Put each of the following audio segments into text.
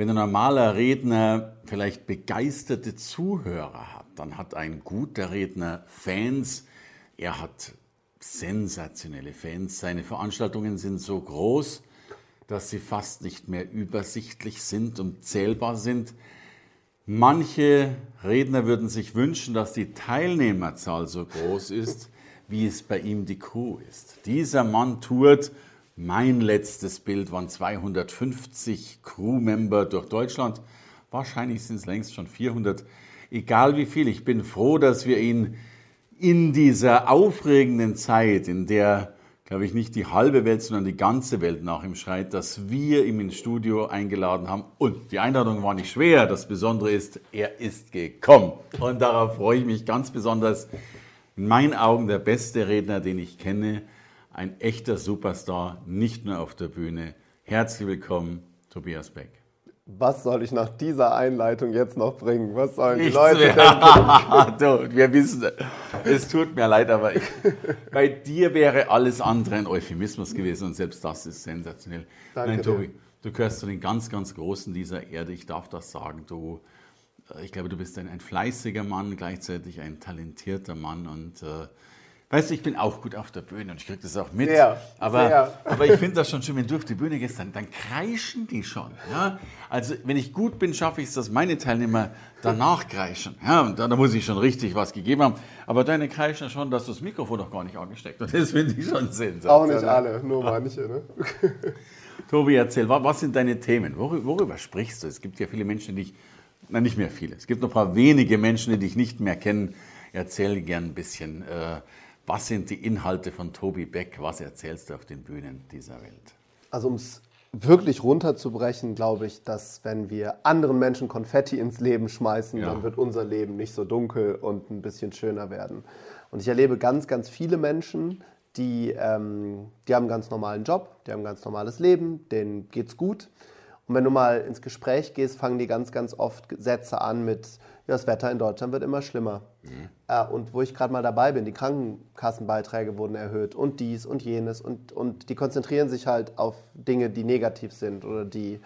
wenn ein normaler Redner vielleicht begeisterte Zuhörer hat, dann hat ein guter Redner Fans. Er hat sensationelle Fans. Seine Veranstaltungen sind so groß, dass sie fast nicht mehr übersichtlich sind und zählbar sind. Manche Redner würden sich wünschen, dass die Teilnehmerzahl so groß ist, wie es bei ihm die Crew ist. Dieser Mann tourt mein letztes Bild waren 250 Crewmember durch Deutschland. Wahrscheinlich sind es längst schon 400. Egal wie viel, ich bin froh, dass wir ihn in dieser aufregenden Zeit, in der, glaube ich, nicht die halbe Welt, sondern die ganze Welt nach ihm schreit, dass wir ihn ins Studio eingeladen haben. Und die Einladung war nicht schwer. Das Besondere ist, er ist gekommen. Und darauf freue ich mich ganz besonders. In meinen Augen der beste Redner, den ich kenne ein echter Superstar, nicht nur auf der Bühne. Herzlich willkommen, Tobias Beck. Was soll ich nach dieser Einleitung jetzt noch bringen? Was sollen die Nichts Leute mehr. denken? du, wir wissen, es tut mir leid, aber ich, bei dir wäre alles andere ein Euphemismus gewesen und selbst das ist sensationell. Danke Nein, dir. Tobi, du gehörst zu den ganz, ganz Großen dieser Erde. Ich darf das sagen. Du, äh, ich glaube, du bist ein, ein fleißiger Mann, gleichzeitig ein talentierter Mann und äh, Weißt du, ich bin auch gut auf der Bühne und ich kriege das auch mit. Sehr, aber, sehr. aber ich finde das schon schön, wenn du auf die Bühne gehst, dann, dann kreischen die schon. Ja? Also wenn ich gut bin, schaffe ich es, dass meine Teilnehmer danach kreischen. Ja, und da, da muss ich schon richtig was gegeben haben. Aber deine kreischen schon, dass du das Mikrofon noch gar nicht angesteckt hast. Das finde ich schon sensationell. Auch nicht alle, nur manche. Ne? Tobi, erzähl, wa- was sind deine Themen? Worüber, worüber sprichst du? Es gibt ja viele Menschen, die dich, nein, nicht mehr viele. Es gibt noch ein paar wenige Menschen, die dich nicht mehr kennen. Erzähl gern ein bisschen. Äh, was sind die Inhalte von Tobi Beck? Was erzählst du auf den Bühnen dieser Welt? Also um es wirklich runterzubrechen, glaube ich, dass wenn wir anderen Menschen Konfetti ins Leben schmeißen, Ja. dann wird unser Leben nicht so dunkel und ein bisschen schöner werden. Und ich erlebe ganz, ganz viele Menschen, die, ähm, die haben einen ganz normalen Job, die haben ein ganz normales Leben, denen geht's gut. Und wenn du mal ins Gespräch gehst, fangen die ganz, ganz oft Sätze an mit, das Wetter in Deutschland wird immer schlimmer. Äh, und wo ich gerade mal dabei bin, die Krankenkassenbeiträge wurden erhöht und dies und jenes. Und, und die konzentrieren sich halt auf Dinge, die negativ sind oder die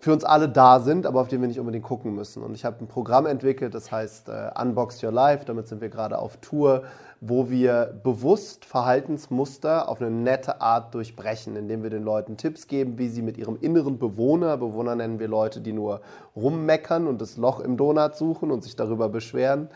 für uns alle da sind, aber auf die wir nicht unbedingt gucken müssen. Und ich habe ein Programm entwickelt, das heißt äh, Unbox Your Life. Damit sind wir gerade auf Tour, wo wir bewusst Verhaltensmuster auf eine nette Art durchbrechen, indem wir den Leuten Tipps geben, wie sie mit ihrem inneren Bewohner, Bewohner nennen wir Leute, die nur rummeckern und das Loch im Donut suchen und sich darüber beschweren,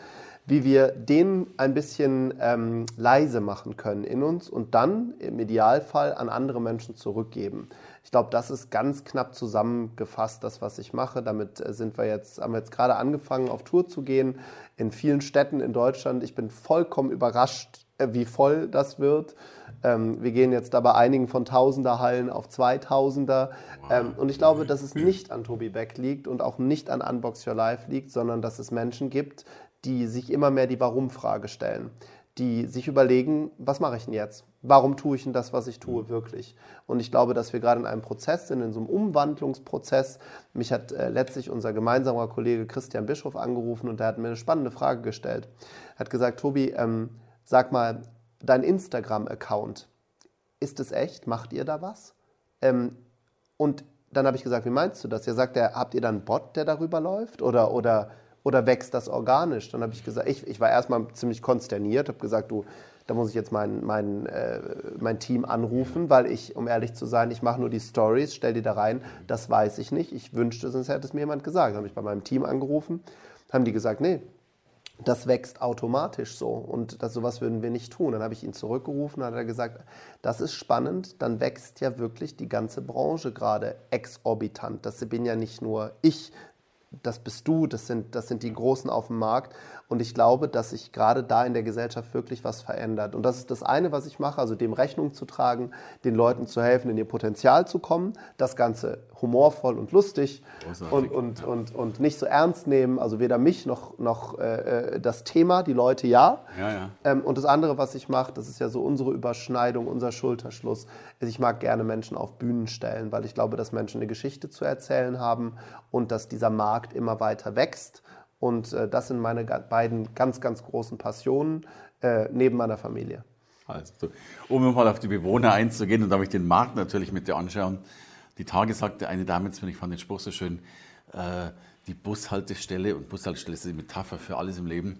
wie wir den ein bisschen ähm, leise machen können in uns und dann im Idealfall an andere Menschen zurückgeben. Ich glaube, das ist ganz knapp zusammengefasst, das, was ich mache. Damit äh, sind wir jetzt, haben wir jetzt gerade angefangen, auf Tour zu gehen in vielen Städten in Deutschland. Ich bin vollkommen überrascht, äh, wie voll das wird. Ähm, wir gehen jetzt da bei einigen von Tausender-Hallen auf Zweitausender. Ähm, und ich glaube, dass es nicht an Tobi Beck liegt und auch nicht an Unbox Your Life liegt, sondern dass es Menschen gibt, die sich immer mehr die Warum-Frage stellen, die sich überlegen, was mache ich denn jetzt? Warum tue ich denn das, was ich tue, wirklich? Und ich glaube, dass wir gerade in einem Prozess sind, in so einem Umwandlungsprozess. Mich hat äh, letztlich unser gemeinsamer Kollege Christian Bischof angerufen und der hat mir eine spannende Frage gestellt. Er hat gesagt, Tobi, ähm, sag mal, dein Instagram-Account, ist es echt? Macht ihr da was? Ähm, und dann habe ich gesagt, wie meinst du das? Er sagt, habt ihr dann einen Bot, der darüber läuft? Oder, oder, oder wächst das organisch? Dann habe ich gesagt, ich, ich war erstmal ziemlich konsterniert, habe gesagt, du, da muss ich jetzt mein, mein, äh, mein Team anrufen, weil ich, um ehrlich zu sein, ich mache nur die Stories, stell die da rein, das weiß ich nicht. Ich wünschte, sonst hätte es mir jemand gesagt. Habe ich bei meinem Team angerufen, haben die gesagt, nee, das wächst automatisch so und das, sowas würden wir nicht tun. Dann habe ich ihn zurückgerufen, hat er gesagt, das ist spannend, dann wächst ja wirklich die ganze Branche gerade exorbitant. Das bin ja nicht nur ich, das bist du, das sind, das sind die Großen auf dem Markt. Und ich glaube, dass sich gerade da in der Gesellschaft wirklich was verändert. Und das ist das eine, was ich mache, also dem Rechnung zu tragen, den Leuten zu helfen, in ihr Potenzial zu kommen, das Ganze humorvoll und lustig und, und, und, und nicht so ernst nehmen, also weder mich noch, noch äh, äh, das Thema, die Leute ja. ja, ja. Ähm, und das andere, was ich mache, das ist ja so unsere Überschneidung, unser Schulterschluss, ist, ich mag gerne Menschen auf Bühnen stellen, weil ich glaube, dass Menschen eine Geschichte zu erzählen haben und dass dieser Markt immer weiter wächst und äh, das sind meine beiden ganz, ganz großen Passionen äh, neben meiner Familie. Also, um mal auf die Bewohner einzugehen und da ich den Markt natürlich mit dir anschauen. Die Tage sagte eine Dame zu mir, ich fand den Spruch so schön, äh, die Bushaltestelle, und Bushaltestelle ist die Metapher für alles im Leben,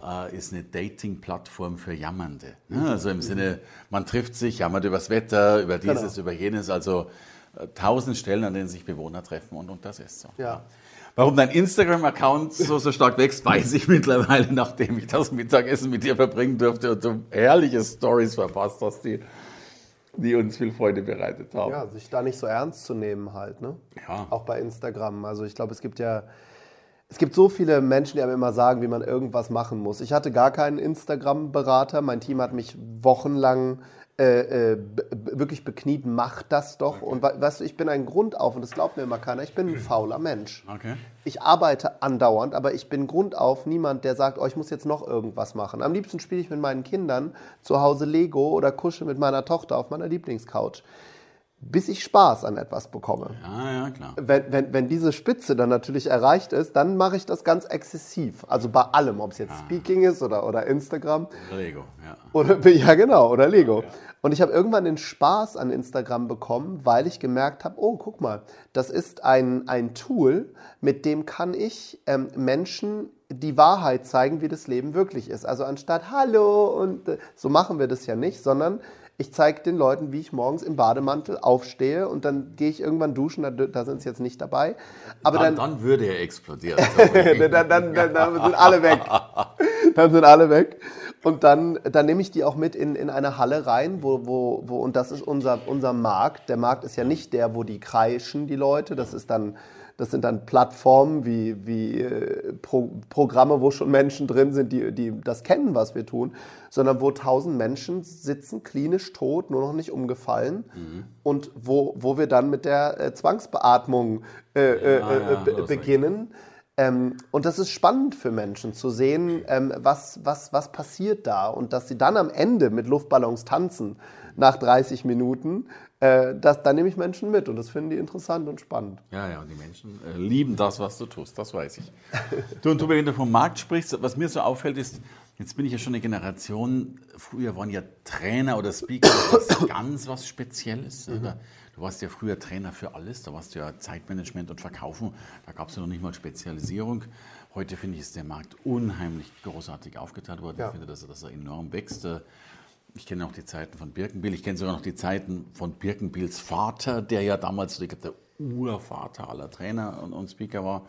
äh, ist eine Dating-Plattform für Jammernde. Mhm. Also im Sinne, man trifft sich, jammert über das Wetter, über dieses, genau. über jenes, also äh, tausend Stellen, an denen sich Bewohner treffen und, und das ist so. Ja. Warum dein Instagram-Account so, so stark wächst, weiß ich mittlerweile, nachdem ich das Mittagessen mit dir verbringen durfte und du herrliche Stories verpasst hast, die, die uns viel Freude bereitet haben. Ja, sich da nicht so ernst zu nehmen halt, ne? Ja. Auch bei Instagram. Also ich glaube, es gibt ja, es gibt so viele Menschen, die einem immer sagen, wie man irgendwas machen muss. Ich hatte gar keinen Instagram-Berater. Mein Team hat mich wochenlang äh, äh, wirklich bekniet, mach das doch. Okay. Und weißt du, ich bin ein Grundauf, und das glaubt mir immer keiner, ich bin ein fauler Mensch. Okay. Ich arbeite andauernd, aber ich bin Grundauf niemand, der sagt, oh, ich muss jetzt noch irgendwas machen. Am liebsten spiele ich mit meinen Kindern zu Hause Lego oder kusche mit meiner Tochter auf meiner Lieblingscouch bis ich Spaß an etwas bekomme. Ja, ja, klar. Wenn, wenn, wenn diese Spitze dann natürlich erreicht ist, dann mache ich das ganz exzessiv. Also bei allem, ob es jetzt ah. Speaking ist oder, oder Instagram. Oder Lego, ja. Oder, ja, genau, oder Lego. Ja, Und ich habe irgendwann den Spaß an Instagram bekommen, weil ich gemerkt habe, oh, guck mal, das ist ein, ein Tool, mit dem kann ich ähm, Menschen die Wahrheit zeigen, wie das Leben wirklich ist. Also anstatt Hallo und äh, so machen wir das ja nicht, sondern ich zeige den Leuten, wie ich morgens im Bademantel aufstehe und dann gehe ich irgendwann duschen, da, da sind sie jetzt nicht dabei. Aber dann, dann, dann würde er explodieren. dann, dann, dann, sind alle weg. Dann sind alle weg. Und dann, dann nehme ich die auch mit in, in eine Halle rein, wo, wo, wo, und das ist unser, unser Markt. Der Markt ist ja nicht der, wo die kreischen, die Leute. Das ist dann das sind dann Plattformen wie, wie äh, Pro Programme, wo schon Menschen drin sind, die, die das kennen, was wir tun, sondern wo tausend Menschen sitzen, klinisch tot, nur noch nicht umgefallen mhm. und wo, wo wir dann mit der äh, Zwangsbeatmung äh, äh ja, ja, be beginnen. Ähm, und das ist spannend für Menschen zu sehen, ähm, was, was, was passiert da und dass sie dann am Ende mit Luftballons tanzen nach 30 Minuten äh, das, da nehme ich Menschen mit und das finden die interessant und spannend. Ja, ja, und die Menschen äh, lieben das, was du tust, das weiß ich. du und Tobi, wenn du vom Markt sprichst, was mir so auffällt, ist, jetzt bin ich ja schon eine Generation, früher waren ja Trainer oder Speaker was ganz was Spezielles. Mhm. Du warst ja früher Trainer für alles, da warst du ja Zeitmanagement und Verkaufen, da gab es ja noch nicht mal Spezialisierung. Heute finde ich, ist der Markt unheimlich großartig aufgeteilt worden. Ja. Ich finde, dass dass er enorm wächst. Ich kenne auch die Zeiten von Birkenbiel. Ich kenne sogar noch die Zeiten von Birkenbiels Vater, der ja damals ich glaube, der Urvater aller Trainer und, und, Speaker war.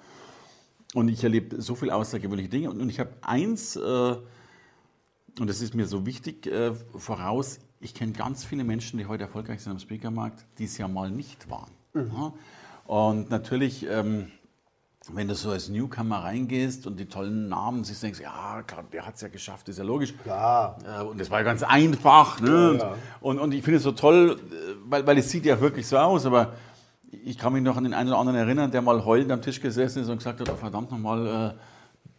Und ich erlebe so viele außergewöhnliche Dinge. Und, und ich habe eins, äh, und das ist mir so wichtig, äh, voraus, ich kenne ganz viele Menschen, die heute erfolgreich sind am Speakermarkt, die es ja mal nicht waren. Mhm. Und natürlich ähm, wenn du so als Newcomer reingehst und die tollen Namen siehst, denkst ja, klar, der hat es ja geschafft, ist ja logisch. Klar. Und das war ja ganz einfach. Ne? Ja, ja. Und, und ich finde es so toll, weil, weil es sieht ja wirklich so aus, aber ich kann mich noch an den einen oder anderen erinnern, der mal heulend am Tisch gesessen ist und gesagt hat, oh, verdammt nochmal, äh,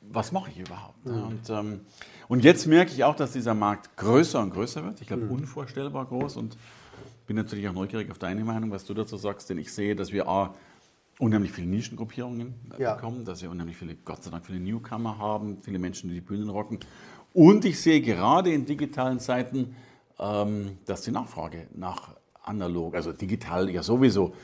was mache ich überhaupt? Mhm. Und, ähm, und jetzt merke ich auch, dass dieser Markt größer und größer wird. Ich glaube, mhm. unvorstellbar groß und bin natürlich auch neugierig auf deine Meinung, was du dazu sagst, denn ich sehe, dass wir A, unheimlich viele Nischengruppierungen ja. bekommen, dass wir unheimlich viele, Gott sei Dank, viele Newcomer haben, viele Menschen, die die Bühnen rocken. Und ich sehe gerade in digitalen Zeiten, ähm, dass die Nachfrage nach analog, also digital ja sowieso,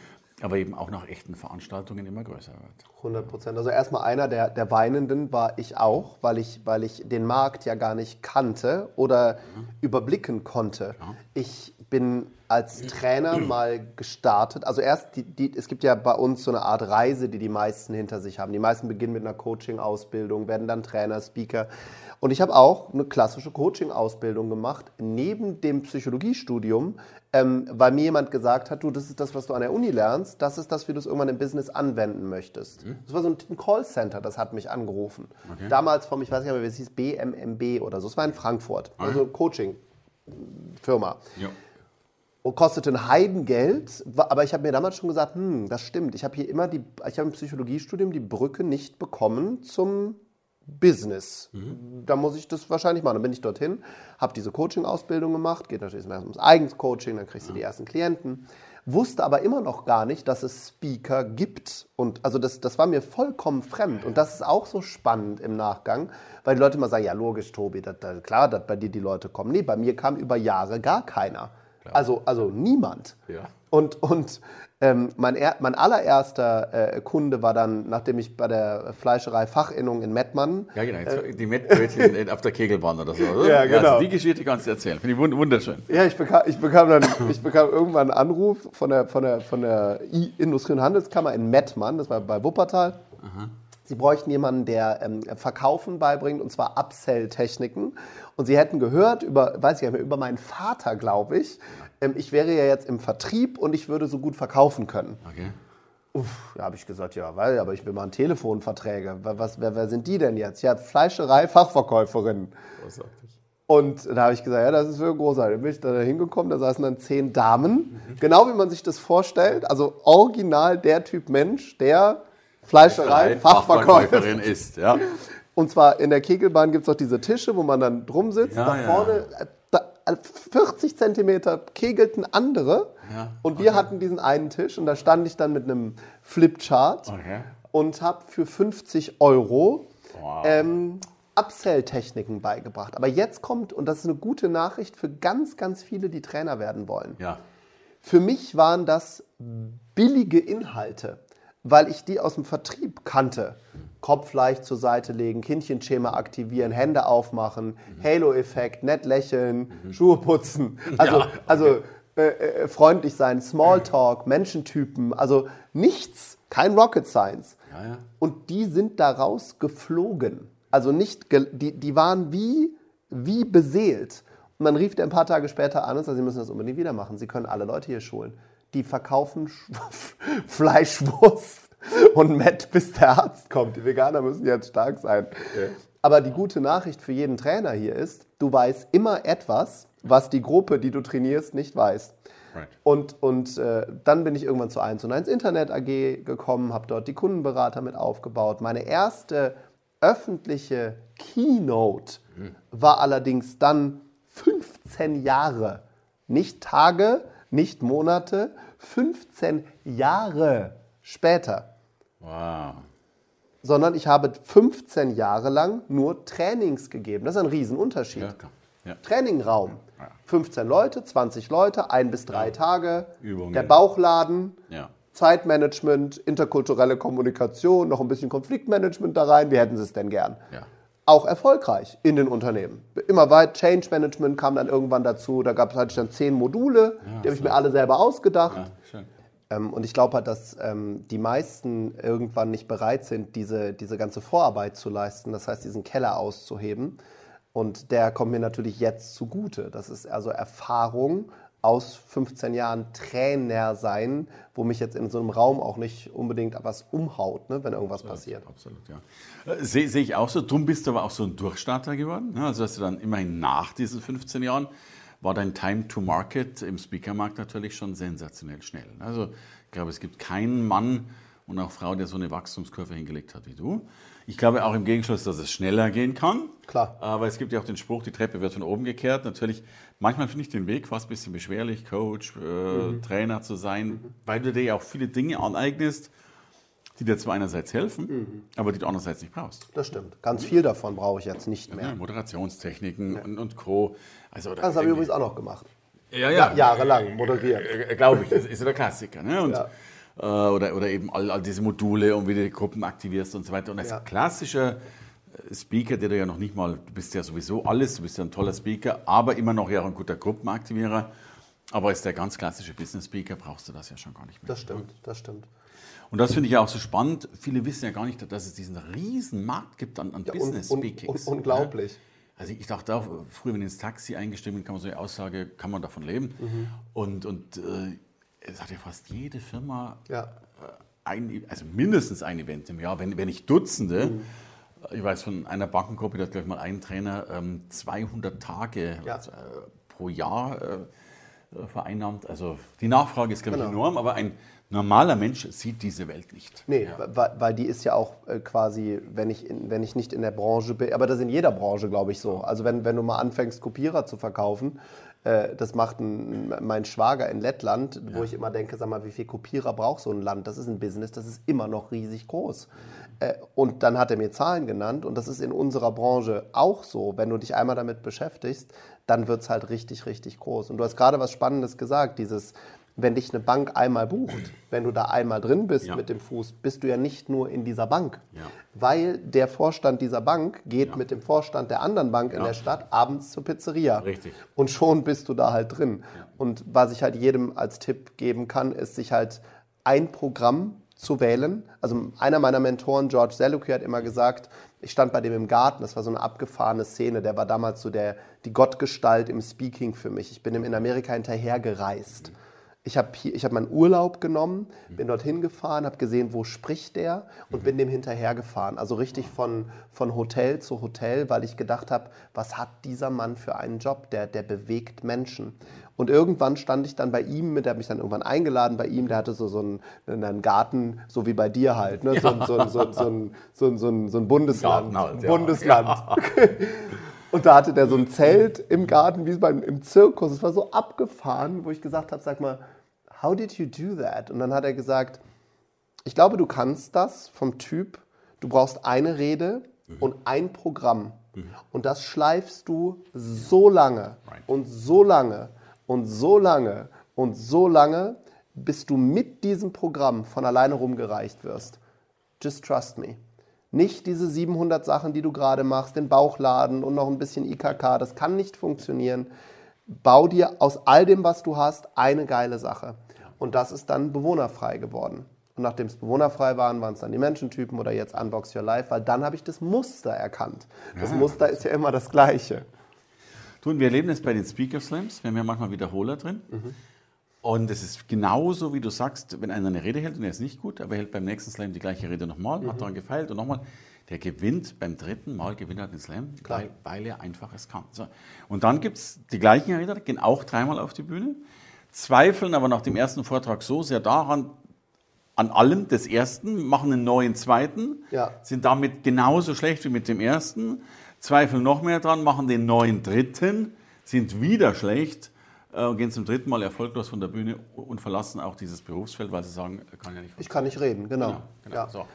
aber eben auch nach echten Veranstaltungen immer größer wird. 100 Prozent. Also erstmal einer der, der Weinenden war ich auch, weil ich, weil ich den Markt ja gar nicht kannte oder mhm. überblicken konnte. Ja. Ich bin als Trainer mal gestartet. Also erst, die, die, es gibt ja bei uns so eine Art Reise, die die meisten hinter sich haben. Die meisten beginnen mit einer Coaching-Ausbildung, werden dann Trainer, Speaker. Und ich habe auch eine klassische Coaching-Ausbildung gemacht, neben dem Psychologiestudium, ähm, weil mir jemand gesagt hat, du, das ist das, was du an der Uni lernst, das ist das, wie du es irgendwann im Business anwenden möchtest. Mhm. Das war so ein Callcenter, das hat mich angerufen. Okay. Damals vom, ich weiß nicht mehr, wie es hieß, BMMB oder so. Es war in Frankfurt, okay. also Coaching-Firma. Ja kostete ein Heidengeld, aber ich habe mir damals schon gesagt, hm, das stimmt. Ich habe hier immer die, ich habe im Psychologiestudium die Brücke nicht bekommen zum Business. Mhm. Da muss ich das wahrscheinlich machen. Dann bin ich dorthin, habe diese Coaching-Ausbildung gemacht, geht natürlich erst ums Eigenscoaching, dann kriegst du ja. die ersten Klienten. Wusste aber immer noch gar nicht, dass es Speaker gibt. Und also das, das war mir vollkommen fremd. Und das ist auch so spannend im Nachgang, weil die Leute immer sagen, ja logisch, Tobi, das, das, klar, dass bei dir die Leute kommen. Nee, bei mir kam über Jahre gar keiner. Also, also niemand. Ja. Und, und ähm, mein, er, mein allererster äh, Kunde war dann, nachdem ich bei der Fleischerei Fachinnung in Mettmann. Ja, genau, äh, die Mettbrötchen auf der Kegelbahn oder so, oder? Ja, genau. Ja, also die Geschichte kannst du erzählen. Finde ich wunderschön. Ja, ich bekam, ich bekam dann ich bekam irgendwann einen Anruf von der, von der, von der Industrie- und Handelskammer in Mettmann, das war bei Wuppertal. Aha. Sie bräuchten jemanden, der ähm, Verkaufen beibringt, und zwar Upsell-Techniken. Und Sie hätten gehört, über, weiß ich nicht über meinen Vater, glaube ich, ähm, ich wäre ja jetzt im Vertrieb und ich würde so gut verkaufen können. Okay. Uff, da habe ich gesagt, ja, weil, aber ich will mal ein Telefonverträge. Was, wer, wer sind die denn jetzt? Ja, Fleischerei, Fachverkäuferin. Großartig. Und da habe ich gesagt, ja, das ist wirklich großartig. Dann bin ich da hingekommen, da saßen dann zehn Damen. Mhm. Genau wie man sich das vorstellt. Also original der Typ Mensch, der Fleischerei, Fachverkäuferin ist. Ja. Und zwar in der Kegelbahn gibt es auch diese Tische, wo man dann drum sitzt. Ja, da vorne, ja. da, 40 Zentimeter kegelten andere. Ja, und wir okay. hatten diesen einen Tisch und da stand ich dann mit einem Flipchart okay. und habe für 50 Euro wow. ähm, Upsell-Techniken beigebracht. Aber jetzt kommt, und das ist eine gute Nachricht für ganz, ganz viele, die Trainer werden wollen. Für mich waren das billige Inhalte weil ich die aus dem Vertrieb kannte. Kopf leicht zur Seite legen, Kindchenschema aktivieren, Hände aufmachen, mhm. Halo-Effekt, nett lächeln, mhm. Schuhe putzen. Also, ja. also äh, äh, freundlich sein, Smalltalk, Menschentypen, also nichts, kein Rocket Science. Ja, ja. Und die sind daraus geflogen. Also nicht, die, die waren wie, wie beseelt. Und dann rief der ein paar Tage später an und sagte, Sie müssen das unbedingt wieder machen. Sie können alle Leute hier schulen die verkaufen Fleischwurst und Matt, bis der Arzt kommt. Die Veganer müssen jetzt stark sein. Okay. Aber die gute Nachricht für jeden Trainer hier ist, du weißt immer etwas, was die Gruppe, die du trainierst, nicht weiß. Right. Und, und äh, dann bin ich irgendwann zu 1 und 1 Internet AG gekommen, habe dort die Kundenberater mit aufgebaut. Meine erste öffentliche Keynote mhm. war allerdings dann 15 Jahre, nicht Tage, nicht Monate, 15 Jahre später. Wow. Sondern ich habe 15 Jahre lang nur Trainings gegeben. Das ist ein Riesenunterschied. Ja, ja. Trainingraum. 15 Leute, 20 Leute, ein bis drei ja. Tage. Übungen. Der Bauchladen. Zeitmanagement, interkulturelle Kommunikation, noch ein bisschen Konfliktmanagement da rein. Wie hätten Sie es denn gern? Ja auch erfolgreich in den Unternehmen. Immer weit, Change Management kam dann irgendwann dazu, da gab es halt dann zehn Module, ja, die habe ich mir alle selber ausgedacht. Ja, ähm, und ich glaube halt, dass ähm, die meisten irgendwann nicht bereit sind, diese, diese ganze Vorarbeit zu leisten, das heißt, diesen Keller auszuheben. Und der kommt mir natürlich jetzt zugute. Das ist also Erfahrung aus 15 Jahren Trainer sein, wo mich jetzt in so einem Raum auch nicht unbedingt was umhaut, ne, wenn irgendwas passiert. Absolut, ja. Äh, Sehe seh ich auch so. Drum bist du aber auch so ein Durchstarter geworden. Ne? Also hast du dann immerhin nach diesen 15 Jahren war dein Time to Market im Speakermarkt natürlich schon sensationell schnell. Also ich glaube, es gibt keinen Mann und auch Frau, der so eine Wachstumskurve hingelegt hat wie du. Ich glaube auch im Gegenschluss, dass es schneller gehen kann. Klar. Aber es gibt ja auch den Spruch, die Treppe wird von oben gekehrt. Natürlich, manchmal finde ich den Weg fast ein bisschen beschwerlich, Coach, äh, mhm. Trainer zu sein, mhm. weil du dir ja auch viele Dinge aneignest, die dir zwar einerseits helfen, mhm. aber die du andererseits nicht brauchst. Das stimmt. Ganz viel davon brauche ich jetzt nicht mehr. Ja, Moderationstechniken ja. und, und Co. Also, das habe ich übrigens auch noch gemacht. Ja, ja. ja jahrelang moderiert. Äh, Glaube ich, das ist ja der Klassiker. Ne? Und, ja. Äh, oder, oder eben all, all diese Module und wie du die Gruppen aktivierst und so weiter. Und als ja. klassischer äh, Speaker, der du ja noch nicht mal, du bist ja sowieso alles, du bist ja ein toller Speaker, aber immer noch ja ein guter Gruppenaktivierer, Aber als der ganz klassische Business Speaker brauchst du das ja schon gar nicht mehr. Das stimmt, das stimmt. Und das finde ich ja auch so spannend. Viele wissen ja gar nicht, dass es diesen riesen Markt gibt an, an Ja, Business un, un, Speakings. un, unglaublich. Also ich dachte auch, früher, wenn ich ins Taxi eingestiegen bin, kann man so eine Aussage, kann man davon leben. Mhm. Und, und äh, es hat ja fast jede Firma Ja. äh, ein, also mindestens ein Event im Jahr, wenn, wenn nicht Dutzende. Mhm. Ich weiß von einer Bankengruppe, da hat gleich mal ein Trainer ähm, 200 Tage Ja. also, äh, pro Jahr äh, vereinnahmt. Also die Nachfrage ist, glaube ich, Genau. enorm, aber ein normaler Mensch sieht diese Welt nicht. Nee, Ja. weil, weil die ist ja auch äh, quasi, wenn ich, in, wenn ich nicht in der Branche bin, aber das ist in jeder Branche, glaube ich, so. Also wenn, wenn du mal anfängst, Kopierer zu verkaufen, das macht ein, mein Schwager in Lettland, wo ich immer denke, sag mal, wie viel Kopierer braucht so ein Land? Das ist ein Business, das ist immer noch riesig groß. Äh, und dann hat er mir Zahlen genannt und das ist in unserer Branche auch so. Wenn du dich einmal damit beschäftigst, dann wird es halt richtig, richtig groß. Und du hast gerade was Spannendes gesagt, dieses, wenn dich eine Bank einmal bucht, wenn du da einmal drin bist Ja. mit dem Fuß, bist du ja nicht nur in dieser Bank. Ja. Weil der Vorstand dieser Bank geht mit dem Vorstand der anderen Bank in Ja. der Stadt abends zur Pizzeria. Richtig. Und schon bist du da halt drin. Und was ich halt jedem als Tipp geben kann, ist sich halt ein Programm zu wählen. Also einer meiner Mentoren, George Seluki, hat immer gesagt, ich stand bei dem im Garten, das war so eine abgefahrene Szene, der war damals so der, die Gottgestalt im Speaking für mich. Ich bin ihm in Amerika hinterhergereist. Ich habe hab meinen Urlaub genommen, bin dorthin gefahren, habe gesehen, wo spricht der und bin dem hinterhergefahren. Also richtig von, von Hotel zu Hotel, weil ich gedacht habe, was hat dieser Mann für einen Job? Der, der bewegt Menschen. Und irgendwann stand ich dann bei ihm, mit, der hat mich dann irgendwann eingeladen bei ihm, der hatte so, so einen, einen Garten, so wie bei dir halt, ne? so, ein- so, so, so, so, so, ein- so ein Bundesland. Garten halt, ja. Bundesland. Und da hatte der so ein Zelt im Garten, wie beim, im Zirkus. Es war so abgefahren, wo ich gesagt habe, sag mal, how did you do that? Und dann hat er gesagt, ich glaube, du kannst das vom Typ, du brauchst eine Rede und ein Programm. Und das schleifst du so lange Right. und so lange und so lange und so lange, bis du mit diesem Programm von alleine rumgereicht wirst. Just trust me. Nicht diese 700 Sachen, die du gerade machst, den Bauchladen und noch ein bisschen IKK, das kann nicht funktionieren. Bau dir aus all dem, was du hast, eine geile Sache. Und das ist dann bewohnerfrei geworden. Und nachdem es bewohnerfrei waren, waren es dann die Menschentypen oder jetzt Unbox Your Life, weil dann habe ich das Muster erkannt. Das Ja. Muster ist ja immer das gleiche. Du, und wir erleben es bei den Speaker Slams. Wir haben ja manchmal Wiederholer drin. Und es ist genauso, wie du sagst, wenn einer eine Rede hält und er ist nicht gut, aber er hält beim nächsten Slam die gleiche Rede nochmal, hat daran gefeilt und nochmal. Der gewinnt beim dritten Mal, gewinnt er den Slam, weil, weil er einfach es kann. So. Und dann gibt es die gleichen Redner, gehen auch dreimal auf die Bühne, zweifeln aber nach dem ersten Vortrag so sehr daran, an allem des ersten, machen einen neuen zweiten, Ja. sind damit genauso schlecht wie mit dem ersten, zweifeln noch mehr dran, machen den neuen dritten, sind wieder schlecht und gehen zum dritten Mal erfolglos von der Bühne und verlassen auch dieses Berufsfeld, weil sie sagen, kann ja nicht Ich kann nicht reden, genau. Genau, genau. Ja. So.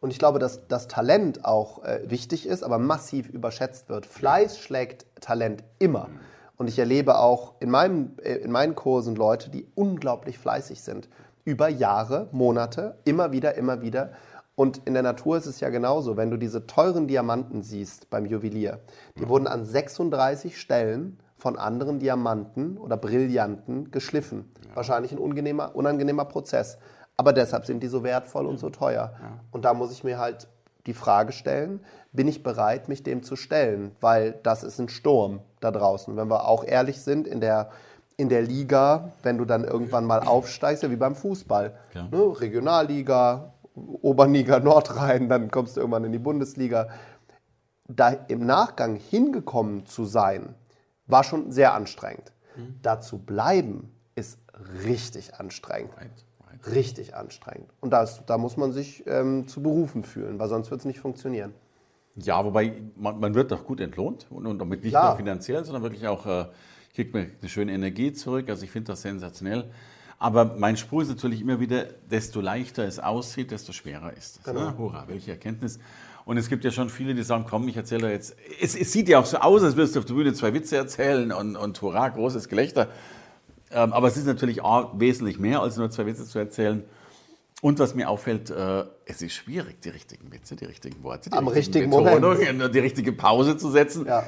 Und ich glaube, dass das Talent auch äh, wichtig ist, aber massiv überschätzt wird. Fleiß schlägt Talent immer. Und ich erlebe auch in, meinem, äh, in meinen Kursen Leute, die unglaublich fleißig sind. Über Jahre, Monate, immer wieder, immer wieder. Und in der Natur ist es ja genauso. Wenn du diese teuren Diamanten siehst beim Juwelier, die wurden an 36 Stellen von anderen Diamanten oder Brillanten geschliffen. Wahrscheinlich ein unangenehmer, unangenehmer Prozess. Aber deshalb sind die so wertvoll und so teuer. Und da muss ich mir halt die Frage stellen, bin ich bereit, mich dem zu stellen? Weil das ist ein Sturm da draußen. Wenn wir auch ehrlich sind, in der, in der Liga, wenn du dann irgendwann mal aufsteigst, ja wie beim Fußball. Klar. Ne? Regionalliga, Oberliga Nordrhein, dann kommst du irgendwann in die Bundesliga. Da im Nachgang hingekommen zu sein, war schon sehr anstrengend. Da zu bleiben, ist richtig anstrengend. Right, right. Richtig anstrengend. Und das, da muss man sich ähm, zu berufen fühlen, weil sonst wird es nicht funktionieren. Ja, wobei man, man wird doch gut entlohnt und, und damit nicht Klar. nur finanziell, sondern wirklich auch, äh, kriegt man eine schöne Energie zurück. Also ich finde das sensationell. Aber mein Spruch ist natürlich immer wieder, desto leichter es aussieht, desto schwerer ist es. Genau. Ne? Hurra, welche Erkenntnis. Und es gibt ja schon viele, die sagen, komm, ich erzähle dir jetzt. Es, es sieht ja auch so aus, als würdest du auf der Bühne zwei Witze erzählen und, und hurra, großes Gelächter. Ähm, aber es ist natürlich A, wesentlich mehr, als nur zwei Witze zu erzählen. Und was mir auffällt, äh, es ist schwierig, die richtigen Witze, die richtigen Worte, die Am richtigen Betonungen Moment. die richtige Pause zu setzen. Ja.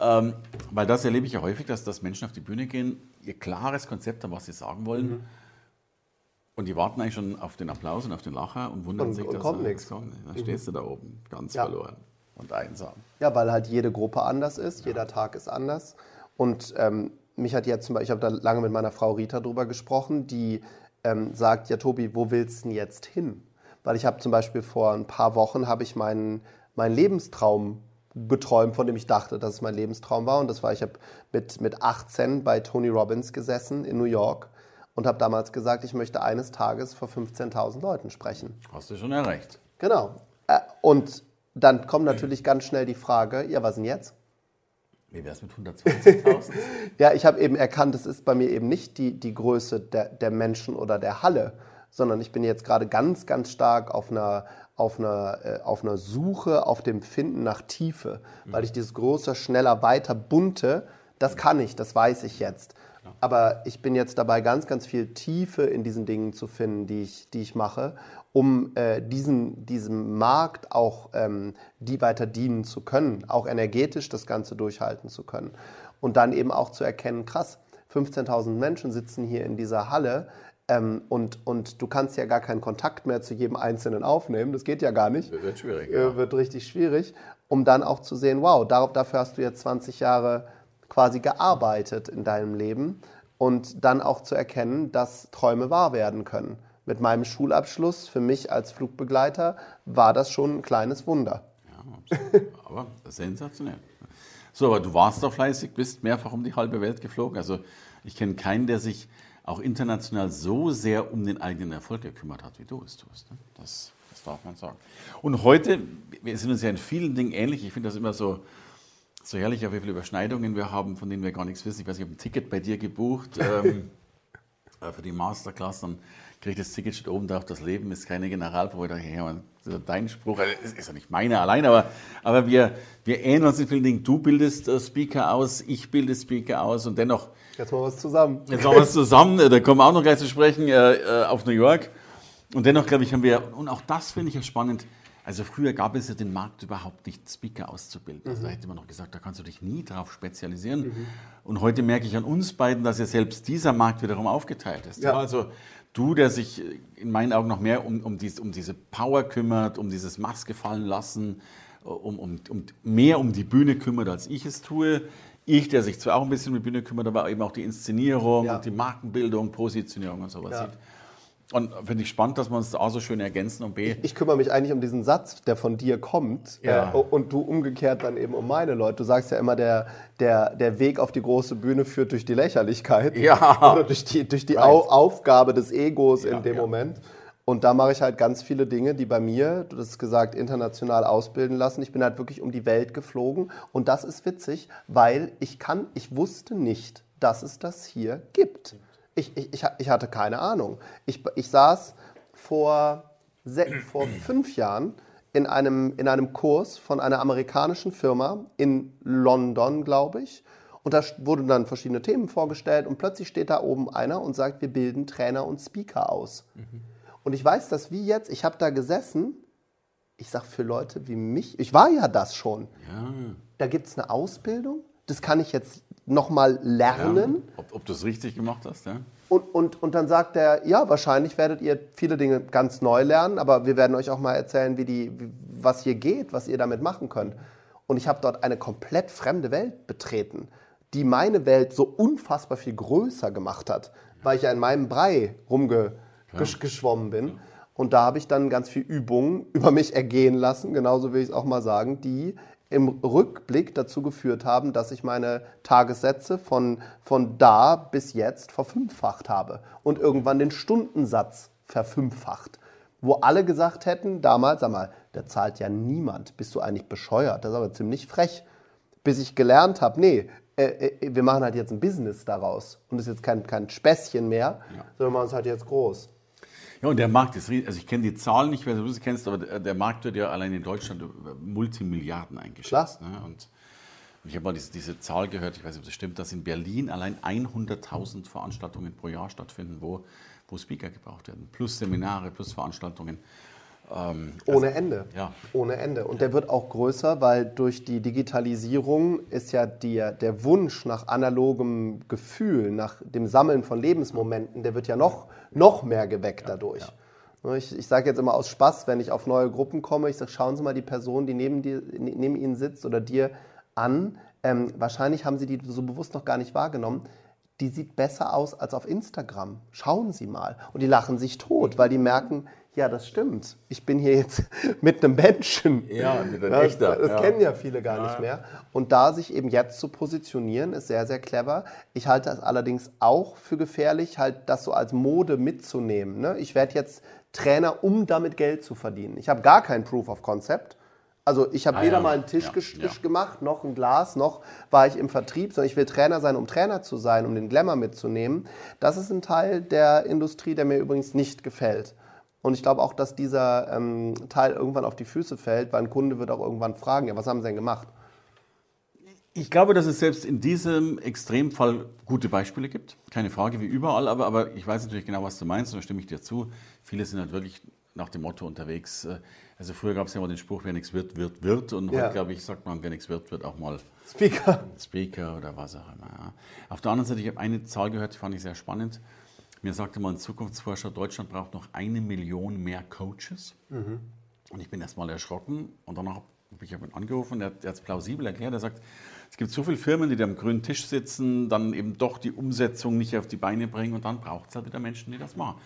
Ähm, weil das erlebe ich ja häufig, dass, dass Menschen auf die Bühne gehen, ihr klares Konzept haben, was sie sagen wollen. Mhm. Und die warten eigentlich schon auf den Applaus und auf den Lacher und wundern und, sich, und dass kommt nichts. kommt. Dann stehst du da oben, ganz Ja. verloren und einsam. Ja, weil halt jede Gruppe anders ist, jeder Tag ist anders. Und ähm, mich hat jetzt zum Beispiel, ich habe da lange mit meiner Frau Rita drüber gesprochen, die ähm, sagt, ja Tobi, wo willst du denn jetzt hin? Weil ich habe zum Beispiel vor ein paar Wochen habe ich meinen, meinen Lebenstraum geträumt, von dem ich dachte, dass es mein Lebenstraum war. Und das war, ich habe mit, mit 18 bei Tony Robbins gesessen in New York und habe damals gesagt, ich möchte eines Tages vor 15.000 Leuten sprechen. Hast du schon erreicht. Genau. Äh, Und dann kommt natürlich ganz schnell die Frage, ja, was denn jetzt? Wie wäre es mit 120.000? Ja, ich habe eben erkannt, es ist bei mir eben nicht die, die Größe der, der Menschen oder der Halle, sondern ich bin jetzt gerade ganz, ganz stark auf einer, auf, einer, äh, auf einer Suche, auf dem Finden nach Tiefe, weil ich dieses größer, schneller, weiter, bunte, das kann ich, das weiß ich jetzt. Aber ich bin jetzt dabei, ganz, ganz viel Tiefe in diesen Dingen zu finden, die ich, die ich mache, um äh, diesen, diesem Markt auch ähm, die weiter dienen zu können, auch energetisch das Ganze durchhalten zu können. Und dann eben auch zu erkennen, krass, 15.000 Menschen sitzen hier in dieser Halle ähm, und, und du kannst ja gar keinen Kontakt mehr zu jedem Einzelnen aufnehmen, das geht ja gar nicht Wird schwierig. äh, wird richtig schwierig, um dann auch zu sehen, wow, darauf, dafür hast du jetzt 20 Jahre quasi gearbeitet in deinem Leben und dann auch zu erkennen, dass Träume wahr werden können. Mit meinem Schulabschluss für mich als Flugbegleiter war das schon ein kleines Wunder. Ja, aber sensationell. So, aber du warst doch fleißig, bist mehrfach um die halbe Welt geflogen. Also ich kenne keinen, der sich auch international so sehr um den eigenen Erfolg gekümmert hat, wie du es tust. ne? Das, das darf man sagen. Und heute, wir sind uns ja in vielen Dingen ähnlich. Ich finde das immer so, so herrlich, wie viele Überschneidungen wir haben, von denen wir gar nichts wissen. Ich weiß, ich habe ein Ticket bei dir gebucht ähm, äh, für die Masterclass. Dann kriege ich das Ticket, steht oben drauf, das Leben ist keine Generalprobe. Ja, das ist dein Spruch, Also, das ist ja nicht meiner allein, aber, aber wir, wir ähneln uns in vielen Dingen. Du bildest äh, Speaker aus, ich bilde Speaker aus und dennoch Jetzt mal was zusammen. Jetzt machen wir es zusammen, äh, da kommen wir auch noch gleich zu sprechen, äh, auf New York. Und dennoch, glaube ich, haben wir, und auch das finde ich ja spannend, also früher gab es ja den Markt überhaupt nicht, Speaker auszubilden. Also da hätte man noch gesagt, da kannst du dich nie drauf spezialisieren. Und heute merke ich an uns beiden, dass ja selbst dieser Markt wiederum aufgeteilt ist. Ja. Also du, der sich in meinen Augen noch mehr um, um, dies, um diese Power kümmert, um dieses Maske fallen lassen, um, um, um mehr um die Bühne kümmert, als ich es tue. Ich, der sich zwar auch ein bisschen um die Bühne kümmert, aber eben auch die Inszenierung Ja. die Markenbildung, Positionierung und sowas Ja. sieht. Und finde ich spannend, dass wir uns da auch so schön ergänzen und B. Ich kümmere mich eigentlich um diesen Satz, der von dir kommt. Ja. Äh, und du umgekehrt dann eben um meine Leute. Du sagst ja immer, der, der, der Weg auf die große Bühne führt durch die Lächerlichkeit. Ja. Oder durch die, durch die Right. Au Aufgabe des Egos Ja, in dem. Moment. Und da mache ich halt ganz viele Dinge, die bei mir, du hast gesagt, international ausbilden lassen. Ich bin halt wirklich um die Welt geflogen. Und das ist witzig, weil ich kann, ich wusste nicht, dass es das hier gibt. Ich, ich, ich, ich hatte keine Ahnung. Ich, ich saß vor, se- vor fünf Jahren in einem, in einem Kurs von einer amerikanischen Firma in London, glaube ich. Und da wurden dann verschiedene Themen vorgestellt und plötzlich steht da oben einer und sagt, wir bilden Trainer und Speaker aus. Und ich weiß das wie jetzt, ich habe da gesessen, ich sag für Leute wie mich, ich war ja das schon. Ja, Da gibt es eine Ausbildung, das kann ich jetzt nochmal lernen. Ob, ob du es richtig gemacht hast, ja? Und, und, und dann sagt er, ja, wahrscheinlich werdet ihr viele Dinge ganz neu lernen, aber wir werden euch auch mal erzählen, wie die, wie, was hier geht, was ihr damit machen könnt. Und ich habe dort eine komplett fremde Welt betreten, die meine Welt so unfassbar viel größer gemacht hat, weil ich ja in meinem Brei rumgeschwommen bin. Und da habe ich dann ganz viel Übungen über mich ergehen lassen, genauso will ich es auch mal sagen, die im Rückblick dazu geführt haben, dass ich meine Tagessätze von, von da bis jetzt verfünffacht habe und irgendwann den Stundensatz verfünffacht. Wo alle gesagt hätten, damals, sag mal, da zahlt ja niemand, bist du eigentlich bescheuert, das ist aber ziemlich frech. Bis ich gelernt habe, nee, äh, äh, wir machen halt jetzt ein Business daraus und das ist jetzt kein, kein Späßchen mehr, sondern wir machen es halt jetzt groß. Ja, und der Markt ist riesig. Also ich kenne die Zahlen nicht, wer du sie kennst, aber der, der Markt wird ja allein in Deutschland über Multimilliarden eingeschätzt. Ne? Und ich habe mal diese, diese Zahl gehört, ich weiß nicht, ob das stimmt, dass in Berlin allein 100.000 Veranstaltungen pro Jahr stattfinden, wo, wo Speaker gebraucht werden. Plus Seminare, plus Veranstaltungen. Ähm, Ohne also, Ende. Ja. Ohne Ende. Und der wird auch größer, weil durch die Digitalisierung ist ja der, der Wunsch nach analogem Gefühl, nach dem Sammeln von Lebensmomenten, der wird ja noch, noch mehr geweckt dadurch. Ne, ich, ich sage jetzt immer aus Spaß, wenn ich auf neue Gruppen komme, ich sage, schauen Sie mal die Person, die neben, dir, neben Ihnen sitzt oder dir an. Ähm, wahrscheinlich haben Sie die so bewusst noch gar nicht wahrgenommen. Die sieht besser aus als auf Instagram. Schauen Sie mal. Und die lachen sich tot, weil die merken, ja, das stimmt. Ich bin hier jetzt mit einem Menschen. Ja, mit einem echter. Das, das ja. kennen ja viele gar ja. nicht mehr. Und da sich eben jetzt zu positionieren, ist sehr, sehr clever. Ich halte es allerdings auch für gefährlich, halt das so als Mode mitzunehmen. Ne? Ich werde jetzt Trainer, um damit Geld zu verdienen. Ich habe gar kein Proof of Concept. Also ich habe ah, weder ja. mal einen Tisch gemacht, noch ein Glas, noch war ich im Vertrieb, sondern ich will Trainer sein, um Trainer zu sein, um den Glamour mitzunehmen. Das ist ein Teil der Industrie, der mir übrigens nicht gefällt. Und ich glaube auch, dass dieser ähm, Teil irgendwann auf die Füße fällt, weil ein Kunde wird auch irgendwann fragen, ja, was haben Sie denn gemacht? Ich glaube, dass es selbst in diesem Extremfall gute Beispiele gibt. Keine Frage, wie überall, aber, aber ich weiß natürlich genau, was du meinst und da stimme ich dir zu. Viele sind halt wirklich nach dem Motto unterwegs. Äh, also früher gab es ja immer den Spruch, wer nichts wird, wird, wird. Und ja. heute, glaube ich, sagt man, wer nichts wird, wird auch mal Speaker. Speaker oder was auch immer. Ja. Auf der anderen Seite, ich habe eine Zahl gehört, die fand ich sehr spannend. Mir sagte mal ein Zukunftsforscher, Deutschland braucht noch eine Million mehr Coaches. Mhm. Und ich bin erst mal erschrocken und danach habe ich ihn angerufen, der, der hat es plausibel erklärt. Er sagt, es gibt so viele Firmen, die da am grünen Tisch sitzen, dann eben doch die Umsetzung nicht auf die Beine bringen und dann braucht es halt wieder Menschen, die das machen.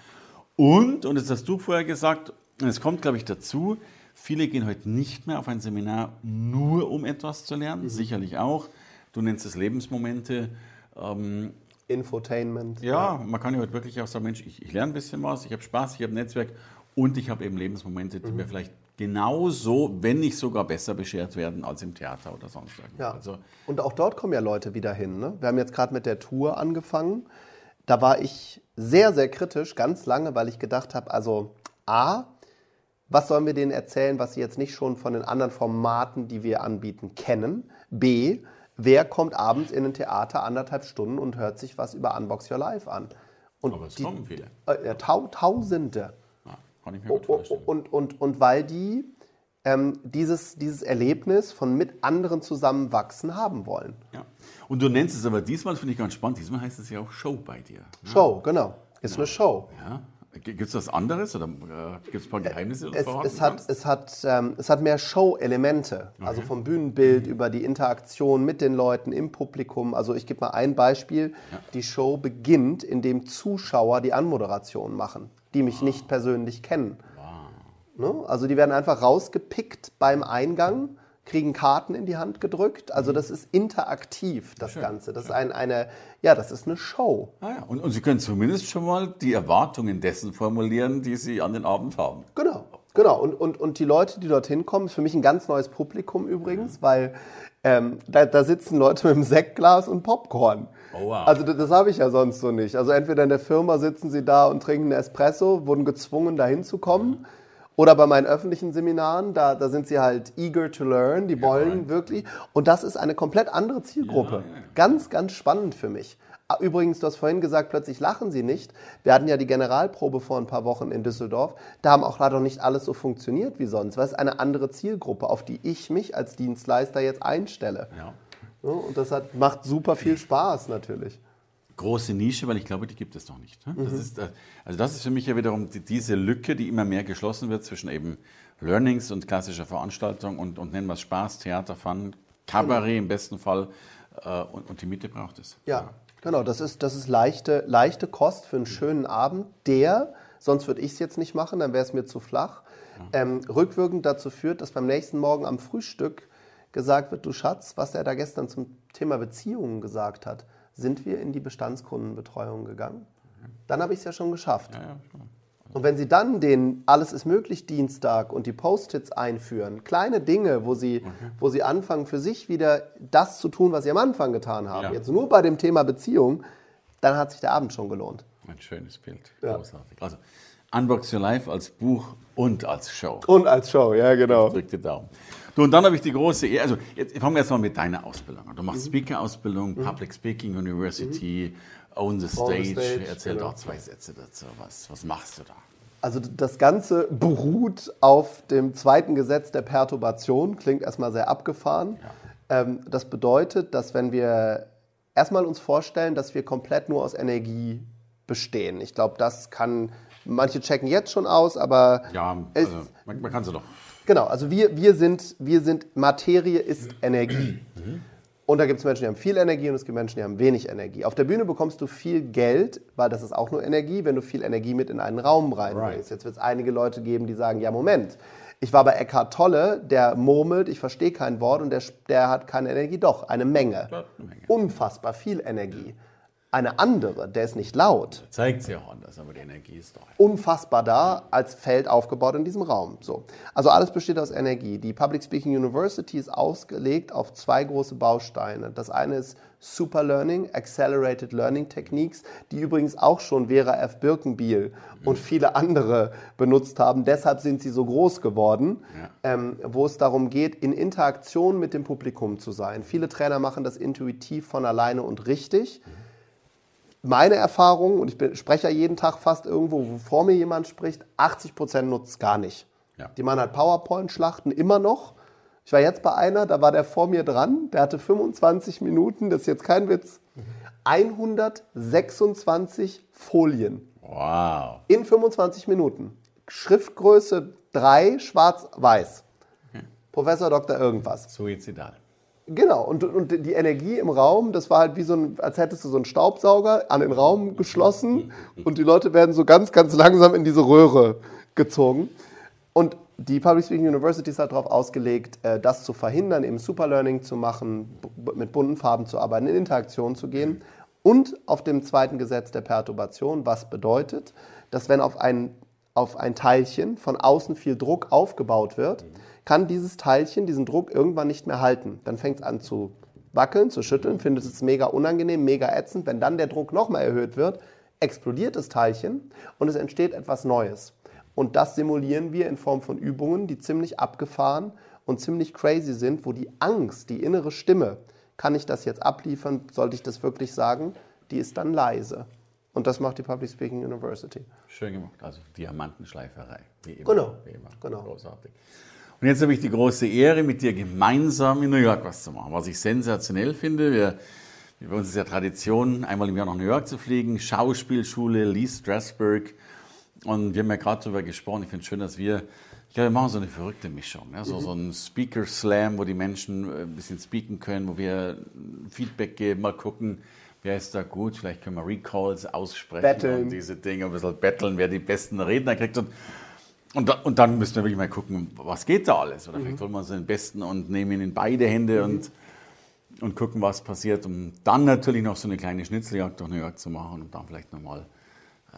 Und, und das hast du vorher gesagt, es kommt, glaube ich, dazu, viele gehen heute nicht mehr auf ein Seminar nur, um etwas zu lernen, mhm. sicherlich auch. Du nennst es Lebensmomente. Ähm, Infotainment. Ja, ja, man kann ja heute wirklich auch sagen, Mensch, ich, ich lerne ein bisschen was, ich habe Spaß, ich habe ein Netzwerk und ich habe eben Lebensmomente, die mhm. mir vielleicht genauso, wenn nicht sogar besser beschert werden als im Theater oder sonst irgendwas. Ja. Also, und auch dort kommen ja Leute wieder hin. Ne? Wir haben jetzt gerade mit der Tour angefangen. Da war ich sehr, sehr kritisch, ganz lange, weil ich gedacht habe, also A, was sollen wir denen erzählen, was sie jetzt nicht schon von den anderen Formaten, die wir anbieten, kennen? B, wer kommt abends in ein Theater anderthalb Stunden und hört sich was über Unbox Your Life an? Und Aber es die, kommen viele. Äh, Tausende. Kann ich mir gut vorstellen. Und, und, und weil die ähm, dieses, dieses Erlebnis von mit anderen zusammenwachsen haben wollen. Ja. Und du nennst es aber diesmal, finde ich ganz spannend, diesmal heißt es ja auch Show bei dir. Ne? Show, genau. Ist ja. eine Show. Ja. Gibt es was anderes oder äh, gibt es ein paar Geheimnisse? Es, es, hat, es, hat, ähm, es hat mehr Show-Elemente, okay. also vom Bühnenbild mhm. über die Interaktion mit den Leuten im Publikum. Also ich gebe mal ein Beispiel. Ja. Die Show beginnt, indem Zuschauer die Anmoderation machen die mich nicht persönlich kennen. Ne? Also die werden einfach rausgepickt beim Eingang, kriegen Karten in die Hand gedrückt. Also das ist interaktiv, das schön, Ganze. Das schön. ist ein, eine, ja, das ist eine Show. Ah ja. und, und Sie können zumindest schon mal die Erwartungen dessen formulieren, die Sie an den Abend haben. Genau. Genau, und, und, und die Leute, die dorthin kommen, ist für mich ein ganz neues Publikum übrigens, weil ähm, da, da, sitzen Leute mit einem Sektglas und Popcorn. Oh, wow. Also das, das habe ich ja sonst so nicht. Also entweder in der Firma sitzen sie da und trinken einen Espresso, wurden gezwungen, dahin zu kommen. Mhm. Oder bei meinen öffentlichen Seminaren, da, da sind sie halt eager to learn, die wollen right. wirklich. Und das ist eine komplett andere Zielgruppe. Ja, ja. Ganz, ganz spannend für mich. Ah, übrigens, du hast vorhin gesagt, plötzlich lachen sie nicht. Wir hatten ja die Generalprobe vor ein paar Wochen in Düsseldorf. Da haben auch leider nicht alles so funktioniert wie sonst. Es ist eine andere Zielgruppe, auf die ich mich als Dienstleister jetzt einstelle. Ja. Und das hat, macht super viel Spaß natürlich. Große Nische, weil ich glaube, die gibt es noch nicht. Ne? Das mhm. ist, äh, also das ist für mich ja wiederum diese Lücke, die immer mehr geschlossen wird zwischen eben Learnings und klassischer Veranstaltung und, und nennen wir es Spaß, Theater, Fun, Kabarett genau. im besten Fall. Äh, und, und die Mitte braucht es. ja. ja. Genau, das ist, das ist leichte, leichte Kost für einen schönen Abend, der, sonst würde ich es jetzt nicht machen, dann wäre es mir zu flach, ähm, rückwirkend dazu führt, dass beim nächsten Morgen am Frühstück gesagt wird, du Schatz, was er da gestern zum Thema Beziehungen gesagt hat, sind wir in die Bestandskundenbetreuung gegangen? Dann habe ich es ja schon geschafft. Ja, ja, und wenn Sie dann den Alles ist möglich Dienstag und die Post-its einführen, kleine Dinge, wo Sie, okay. wo Sie anfangen, für sich wieder das zu tun, was Sie am Anfang getan haben, ja. jetzt nur bei dem Thema Beziehung, dann hat sich der Abend schon gelohnt. Ein schönes Bild. Großartig. Also Unbox Your Life als Buch und als Show. Und als Show, ja, genau. Ich drück die Daumen. Du, und dann habe ich die große Ehre, also jetzt fangen wir jetzt mal mit deiner Ausbildung an. Du machst mhm. Speaker-Ausbildung, mhm. Public Speaking University, mhm. Own the Stage. The Stage Erzähl genau. doch zwei Sätze dazu. Was, was machst du da? Also das Ganze beruht auf dem zweiten Gesetz der Perturbation, klingt erstmal sehr abgefahren. Ja. Ähm, das bedeutet, dass wenn wir erstmal uns vorstellen, dass wir komplett nur aus Energie bestehen. Ich glaube, das kann, manche checken jetzt schon aus, aber... Ja, also, man, man kann sie doch. Genau, also wir, wir, sind, wir sind, Materie ist Energie. Mhm. Und da gibt es Menschen, die haben viel Energie und es gibt Menschen, die haben wenig Energie. Auf der Bühne bekommst du viel Geld, weil das ist auch nur Energie, wenn du viel Energie mit in einen Raum reinbringst. Right. Jetzt wird es einige Leute geben, die sagen, ja Moment, ich war bei Eckhart Tolle, der murmelt, ich verstehe kein Wort und der, der hat keine Energie. Doch, eine Menge. Eine Menge. Unfassbar viel Energie eine andere, der ist nicht laut. Zeigt sich auch anders, aber die Energie ist doch. Unfassbar da, als Feld aufgebaut in diesem Raum. So. Also alles besteht aus Energie. Die Public Speaking University ist ausgelegt auf zwei große Bausteine. Das eine ist Super Learning, Accelerated Learning Techniques, die übrigens auch schon Vera F. Birkenbiel mhm. und viele andere benutzt haben. Deshalb sind sie so groß geworden, ja. ähm, wo es darum geht, in Interaktion mit dem Publikum zu sein. Viele Trainer machen das intuitiv von alleine und richtig. Mhm meine Erfahrung, und ich spreche ja jeden Tag fast irgendwo, wo vor mir jemand spricht, 80 Prozent nutzt es gar nicht. Ja. Die machen halt PowerPoint-Schlachten immer noch. Ich war jetzt bei einer, da war der vor mir dran, der hatte 25 Minuten, das ist jetzt kein Witz, 126 Folien. Wow. In 25 Minuten. Schriftgröße 3, schwarz-weiß. Okay. Professor Dr. irgendwas. Suizidal. Genau, und, und die Energie im Raum, das war halt wie so ein, als hättest du so einen Staubsauger an den Raum geschlossen und die Leute werden so ganz, ganz langsam in diese Röhre gezogen. Und die Public Speaking University ist halt darauf ausgelegt, äh, das zu verhindern, eben Superlearning zu machen, mit bunten Farben zu arbeiten, in Interaktion zu gehen. Und auf dem zweiten Gesetz der Perturbation, was bedeutet, dass wenn auf ein, auf ein Teilchen von außen viel Druck aufgebaut wird, kann dieses Teilchen diesen Druck irgendwann nicht mehr halten. Dann fängt es an zu wackeln, zu schütteln, findet es mega unangenehm, mega ätzend. Wenn dann der Druck nochmal erhöht wird, explodiert das Teilchen und es entsteht etwas Neues. Und das simulieren wir in Form von Übungen, die ziemlich abgefahren und ziemlich crazy sind, wo die Angst, die innere Stimme, kann ich das jetzt abliefern, sollte ich das wirklich sagen, die ist dann leise. Und das macht die Public Speaking University. Schön gemacht, also Diamantenschleiferei. Wie immer. Genau. Wie immer. genau. Großartig. Und jetzt habe ich die große Ehre, mit dir gemeinsam in New York was zu machen, was ich sensationell finde. Wir, bei uns ist ja Tradition, einmal im Jahr nach New York zu fliegen, Schauspielschule Lee Strasberg. Und wir haben ja gerade darüber gesprochen. Ich finde es schön, dass wir, ich glaube, wir machen so eine verrückte Mischung. Ja? So, mhm. so ein Speaker Slam, wo die Menschen äh, ein bisschen speaken können, wo wir Feedback geben, mal gucken, wer ist da gut. Vielleicht können wir Recalls aussprechen Betteln. und diese Dinge, ein bisschen betteln, wer die besten Redner kriegt. Und und, da, und, dann müssen wir wirklich mal gucken, was geht da alles. Oder mhm. vielleicht holen wir uns den Besten und nehmen ihn in beide Hände mhm. und, und gucken, was passiert. Um dann natürlich noch so eine kleine Schnitzeljagd durch New York zu machen und dann vielleicht nochmal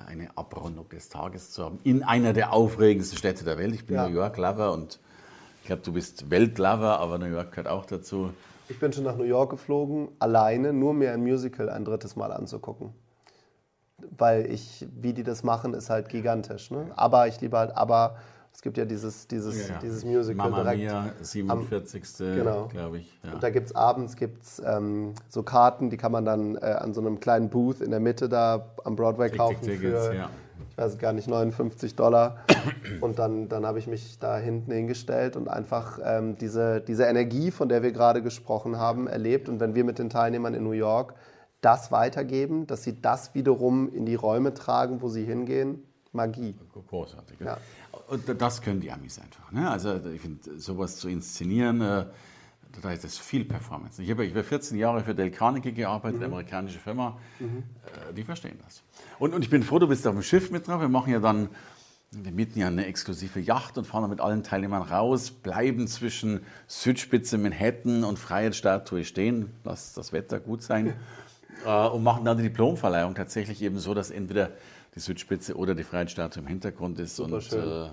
eine Abrundung des Tages zu haben. In einer der aufregendsten Städte der Welt. Ich bin ja. New York-Lover und ich glaube, du bist Weltlover, aber New York gehört auch dazu. Ich bin schon nach New York geflogen, alleine, nur mir ein Musical ein drittes Mal anzugucken weil ich, wie die das machen, ist halt gigantisch. Ne? Aber ich liebe halt, aber es gibt ja dieses, dieses, ja, dieses Musical Mama direkt. Mia, 47. Genau. glaube ich. Ja. Und da gibt es abends gibt's, ähm, so Karten, die kann man dann äh, an so einem kleinen Booth in der Mitte da am Broadway Tick, kaufen Tick, für, ja. ich weiß gar nicht, 59 Dollar. und dann, dann habe ich mich da hinten hingestellt und einfach ähm, diese, diese Energie, von der wir gerade gesprochen haben, erlebt. Und wenn wir mit den Teilnehmern in New York das weitergeben, dass sie das wiederum in die Räume tragen, wo sie hingehen. Magie. Großartig. Ja. Und das können die Amis einfach. Ne? Also ich finde, sowas zu inszenieren, äh, da ist das viel Performance. Ich habe, ich habe 14 Jahre für Dale Carnegie gearbeitet, mhm. amerikanische Firma. Mhm. Äh, die verstehen das. Und, und ich bin froh, du bist auf dem Schiff mit drauf. Wir machen ja dann, wir mieten ja eine exklusive Yacht und fahren dann mit allen Teilnehmern raus, bleiben zwischen Südspitze Manhattan und Freiheitsstatue stehen. Lass das Wetter gut sein. äh, und machen dann die Diplomverleihung tatsächlich eben so, dass entweder die Südspitze oder die Freiheitsstatue im Hintergrund ist Super und äh,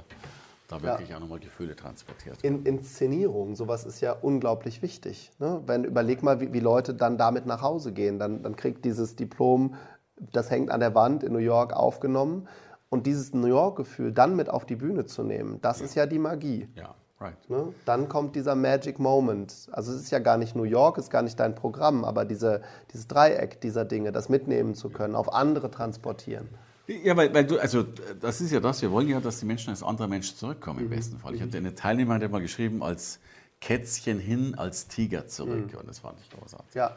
da wirklich ja. auch nochmal Gefühle transportiert. In, Inszenierung, sowas ist ja unglaublich wichtig. Ne? Wenn, überleg mal, wie, wie, Leute dann damit nach Hause gehen. Dann, dann kriegt dieses Diplom, das hängt an der Wand in New York aufgenommen. Und dieses New York-Gefühl dann mit auf die Bühne zu nehmen, das ja. ist ja die Magie. Ja. Right. Ne? Dann kommt dieser Magic Moment. Also es ist ja gar nicht New York, es ist gar nicht dein Programm, aber diese, dieses Dreieck dieser Dinge, das mitnehmen zu können, auf andere transportieren. Ja, weil, weil du, also das ist ja das, wir wollen ja, dass die Menschen als anderer Mensch zurückkommen im besten Fall. Ich hatte eine Teilnehmerin, die hat mal geschrieben, als Kätzchen hin, als Tiger zurück. Und das fand ich großartig. Ja.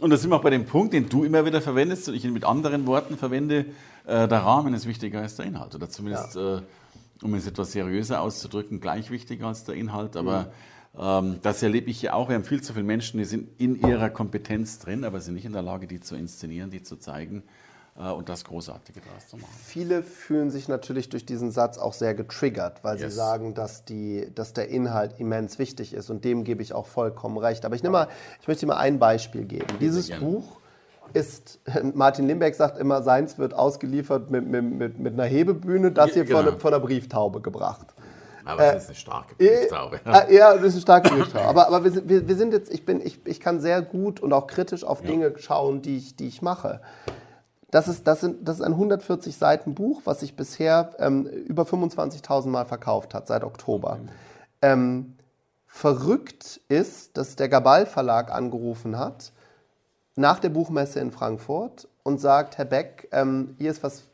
Und da sind wir auch bei dem Punkt, den du immer wieder verwendest und ich ihn mit anderen Worten verwende, äh, der Rahmen ist wichtiger als der Inhalt. Oder zumindest, äh, um es etwas seriöser auszudrücken, gleich wichtiger als der Inhalt. Aber ähm, das erlebe ich ja auch. Wir haben viel zu viele Menschen, die sind in ihrer Kompetenz drin, aber sind nicht in der Lage, die zu inszenieren, die zu zeigen äh, und das Großartige daraus zu machen. Viele fühlen sich natürlich durch diesen Satz auch sehr getriggert, weil Yes. sie sagen, dass, die, dass der Inhalt immens wichtig ist und dem gebe ich auch vollkommen recht. Aber ich, nehme mal, ich möchte dir mal ein Beispiel geben. Dieses. Buch ist, Martin Limbeck sagt immer, seins wird ausgeliefert mit, mit, mit, mit einer Hebebühne, das Ja, hier von, genau. von der Brieftaube gebracht. Aber das ist eine starke Äh, Brieftaube. äh, Ja, das ist eine starke Brieftaube. Aber, aber wir, sind, wir, wir sind jetzt, ich, bin, ich, ich kann sehr gut und auch kritisch auf Dinge schauen, die ich, die ich mache. Das ist, das, sind, das ist ein 140 Seiten Buch, was sich bisher ähm, über 25.000 Mal verkauft hat, seit Oktober. Ähm, verrückt ist, dass der Gabal Verlag angerufen hat nach der Buchmesse in Frankfurt und sagt, Herr Beck, ähm, hier ist was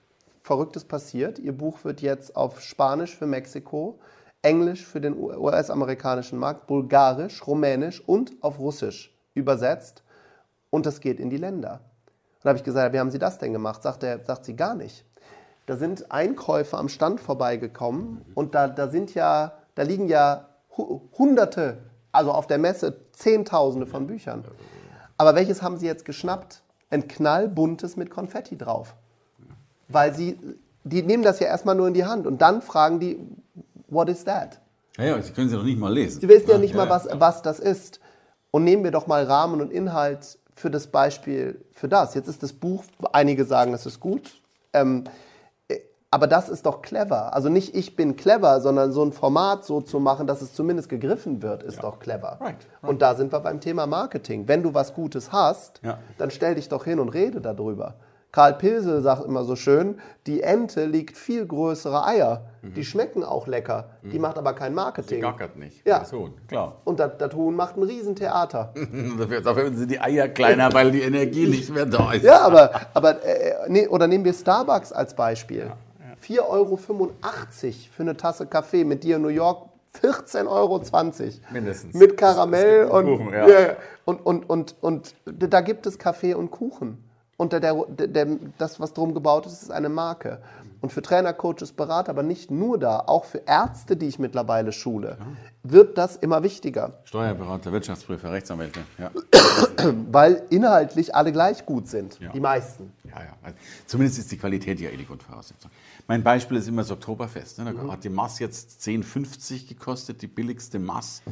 Verrücktes passiert. Ihr Buch wird jetzt auf Spanisch für Mexiko, Englisch für den US-amerikanischen Markt, Bulgarisch, Rumänisch und auf Russisch übersetzt. Und das geht in die Länder. Und da habe ich gesagt, wie haben Sie das denn gemacht? Sagt, er, sagt sie gar nicht. Da sind Einkäufer am Stand vorbeigekommen und da, da sind ja, da liegen ja hu- Hunderte, also auf der Messe Zehntausende von Büchern. Aber welches haben sie jetzt geschnappt? Ein knallbuntes mit Konfetti drauf. Weil sie, die nehmen das ja erstmal nur in die Hand und dann fragen die, what is that? Ja, ja, Sie können sie noch nicht mal lesen. Sie wissen ja nicht ja, mal, was, was das ist. Und nehmen wir doch mal Rahmen und Inhalt für das Beispiel für das. Jetzt ist das Buch, einige sagen, es ist gut. Ähm, äh, aber das ist doch clever. Also nicht ich bin clever, sondern so ein Format so zu machen, dass es zumindest gegriffen wird, ist doch clever. Right, right. Und da sind wir beim Thema Marketing. Wenn du was Gutes hast, Ja. dann stell dich doch hin und rede darüber. Karl Pilsel sagt immer so schön, die Ente legt viel größere Eier. Die schmecken auch lecker. Die macht aber kein Marketing. Mhm. Gackert nicht. Ja. Das Huhn, klar. Und das, das Huhn macht ein Riesentheater. dafür, dafür sind die Eier kleiner, weil die Energie nicht mehr da ist. Ja, aber, aber äh, nee, oder nehmen wir Starbucks als Beispiel. 4,85 Euro für eine Tasse Kaffee mit dir in New York. 14,20 Euro. Mindestens. Mit Karamell und, Kuchen, ja. und, und, und, und da gibt es Kaffee und Kuchen. Und der, der, der, das, was drum gebaut ist, ist eine Marke. Und für Trainer, Coaches, Berater, aber nicht nur da, auch für Ärzte, die ich mittlerweile schule, wird das immer wichtiger. Steuerberater, Wirtschaftsprüfer, Rechtsanwälte. Ja, Weil inhaltlich alle gleich gut sind. Ja. Die meisten. ja. ja. Also, zumindest ist die Qualität ja eh die Grundvoraussetzung. Mein Beispiel ist immer das Oktoberfest. Ne? Da hat die Mass jetzt 10,50 gekostet, die billigste Mass.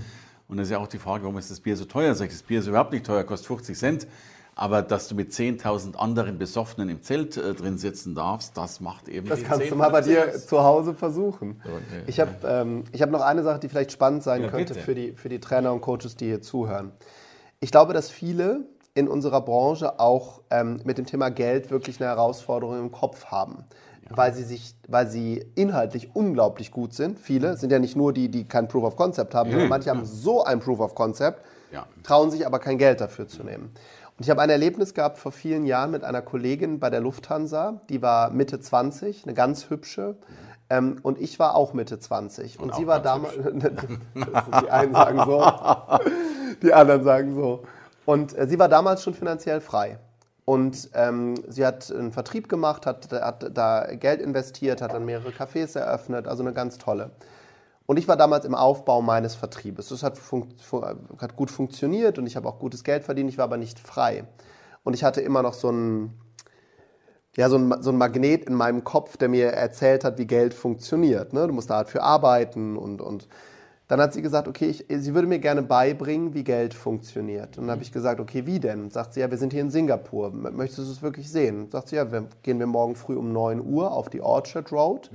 Und da ist ja auch die Frage, warum ist das Bier so teuer? Sag ich, das Bier ist überhaupt nicht teuer, kostet 50 Cent. Aber dass du mit 10.000 anderen Besoffenen im Zelt äh, drin sitzen darfst, das macht eben Das kannst du 10,50 mal bei dir zu Hause versuchen. So, nee, Ich habe ähm, ich hab noch eine Sache, die vielleicht spannend sein Ja, könnte bitte. für die, für die Trainer und Coaches, die hier zuhören. Ich glaube, dass viele in unserer Branche auch ähm, mit dem Thema Geld wirklich eine Herausforderung im Kopf haben. Weil sie, sich, weil sie inhaltlich unglaublich gut sind. Viele sind ja nicht nur die, die kein Proof of Concept haben, sondern Mhm, manche haben so ein Proof of Concept, trauen sich aber kein Geld dafür zu nehmen. Und ich habe ein Erlebnis gehabt vor vielen Jahren mit einer Kollegin bei der Lufthansa, die war Mitte 20, eine ganz hübsche. Ähm, und ich war auch Mitte 20. Und, auch sie war damals. die einen sagen so, die anderen sagen so. Und äh, sie war damals schon finanziell frei. Und ähm, sie hat einen Vertrieb gemacht, hat, hat da Geld investiert, hat dann mehrere Cafés eröffnet, also eine ganz tolle. Und ich war damals im Aufbau meines Vertriebes. Das hat, hat gut funktioniert und ich habe auch gutes Geld verdient, ich war aber nicht frei. Und ich hatte immer noch so ein, ja, so ein, so ein Magnet in meinem Kopf, der mir erzählt hat, wie Geld funktioniert. Ne? Du musst da halt für arbeiten und, und dann hat sie gesagt, okay, ich, sie würde mir gerne beibringen, wie Geld funktioniert. Und dann habe ich gesagt, okay, wie denn? Sagt sie, ja, wir sind hier in Singapur. Möchtest du es wirklich sehen? Sagt sie, ja, wir, gehen wir morgen früh um 9 Uhr auf die Orchard Road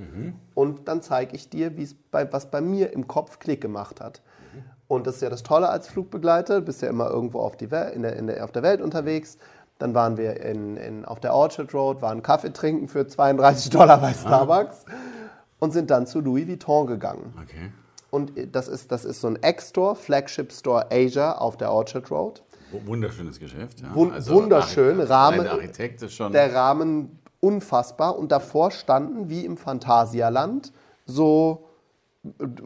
und dann zeige ich dir, wie es bei, was bei mir im Kopf Klick gemacht hat. Und das ist ja das Tolle als Flugbegleiter, du bist ja immer irgendwo auf, die in der, in der, auf der Welt unterwegs. Dann waren wir in, in, auf der Orchard Road, waren Kaffee trinken für 32 Dollar bei Starbucks und sind dann zu Louis Vuitton gegangen. Okay. Und das ist, das ist so ein X-Store, Flagship Store Asia auf der Orchard Road. Wunderschönes Geschäft. Ja. Wun- wunderschön, Architekt- Rahmen- Der Architekt ist schon. Der Rahmen unfassbar. Und davor standen, wie im Phantasialand, so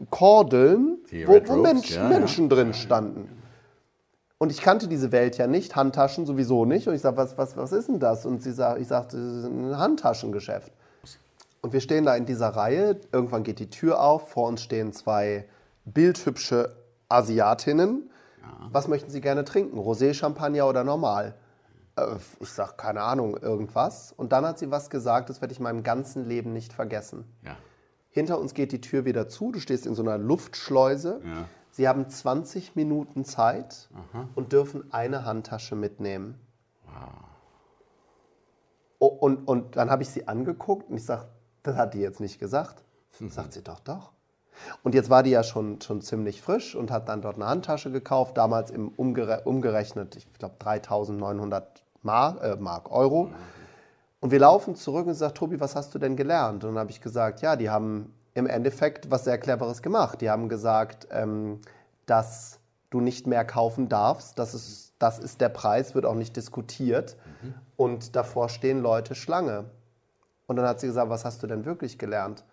Kordeln, wo, wo Ropes, Mensch, ja, ja. Menschen drin standen. Und ich kannte diese Welt ja nicht, Handtaschen sowieso nicht. Und ich sage, was, was, was ist denn das? Und sie sagt, ich sagte, das ist ein Handtaschengeschäft. Und wir stehen da in dieser Reihe. Irgendwann geht die Tür auf. Vor uns stehen zwei bildhübsche Asiatinnen. Was möchten Sie gerne trinken? Rosé, Champagner oder normal? Äh, Ich sage, keine Ahnung, irgendwas. Und dann hat sie was gesagt, das werde ich in meinem ganzen Leben nicht vergessen. Ja. Hinter uns geht die Tür wieder zu. Du stehst in so einer Luftschleuse. Ja. Sie haben 20 Minuten Zeit und dürfen eine Handtasche mitnehmen. Oh, und, und dann habe ich sie angeguckt und ich sage, das hat die jetzt nicht gesagt. Sagt sie doch, doch. Und jetzt war die ja schon, schon ziemlich frisch und hat dann dort eine Handtasche gekauft, damals im umgere umgerechnet, ich glaube 3900 Mark, äh, Mark, Euro. Und wir laufen zurück und sie sagt, Tobi, was hast du denn gelernt? Und dann habe ich gesagt, ja, die haben im Endeffekt was sehr Cleveres gemacht. Die haben gesagt, ähm, dass du nicht mehr kaufen darfst. Das ist, das ist der Preis, wird auch nicht diskutiert. Und davor stehen Leute Schlange. Und dann hat sie gesagt, was hast du denn wirklich gelernt?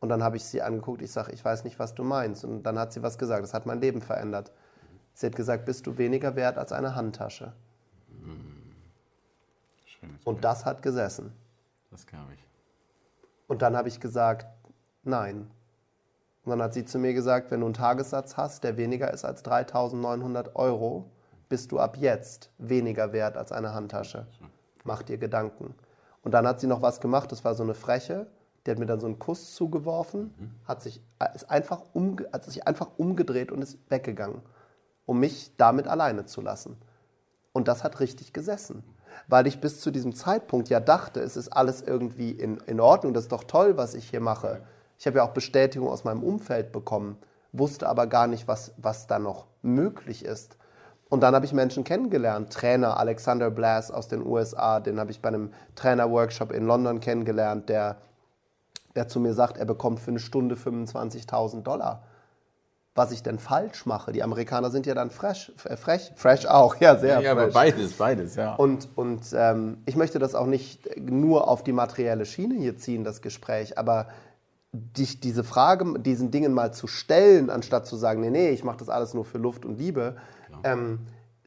Und dann habe ich sie angeguckt, ich sage, ich weiß nicht, was du meinst. Und dann hat sie was gesagt, das hat mein Leben verändert. Sie hat gesagt, bist du weniger wert als eine Handtasche. Schönes Und das hat gesessen. Das glaube ich. Und dann habe ich gesagt, nein. Und dann hat sie zu mir gesagt, wenn du einen Tagessatz hast, der weniger ist als 3.900 Euro, bist du ab jetzt weniger wert als eine Handtasche. Mach dir Gedanken. Und dann hat sie noch was gemacht, das war so eine Freche, die hat mir dann so einen Kuss zugeworfen, hat sich, ist einfach umge hat sich einfach umgedreht und ist weggegangen, um mich damit alleine zu lassen. Und das hat richtig gesessen. Weil ich bis zu diesem Zeitpunkt ja dachte, es ist alles irgendwie in, in Ordnung, das ist doch toll, was ich hier mache. Ich habe ja auch Bestätigung aus meinem Umfeld bekommen, wusste aber gar nicht, was, was da noch möglich ist. Und dann habe ich Menschen kennengelernt. Trainer Alexander Blass aus den USA, den habe ich bei einem Trainerworkshop in London kennengelernt, der, der zu mir sagt, er bekommt für eine Stunde 25.000 Dollar was ich denn falsch mache. Die Amerikaner sind ja dann fresh, äh, frech, fresh auch, ja, sehr Ja, aber fresh. beides, beides, ja. Und, und ähm, ich möchte das auch nicht nur auf die materielle Schiene hier ziehen, das Gespräch, aber dich diese Frage, diesen Dingen mal zu stellen, anstatt zu sagen, nee, nee, ich mache das alles nur für Luft und Liebe, ähm,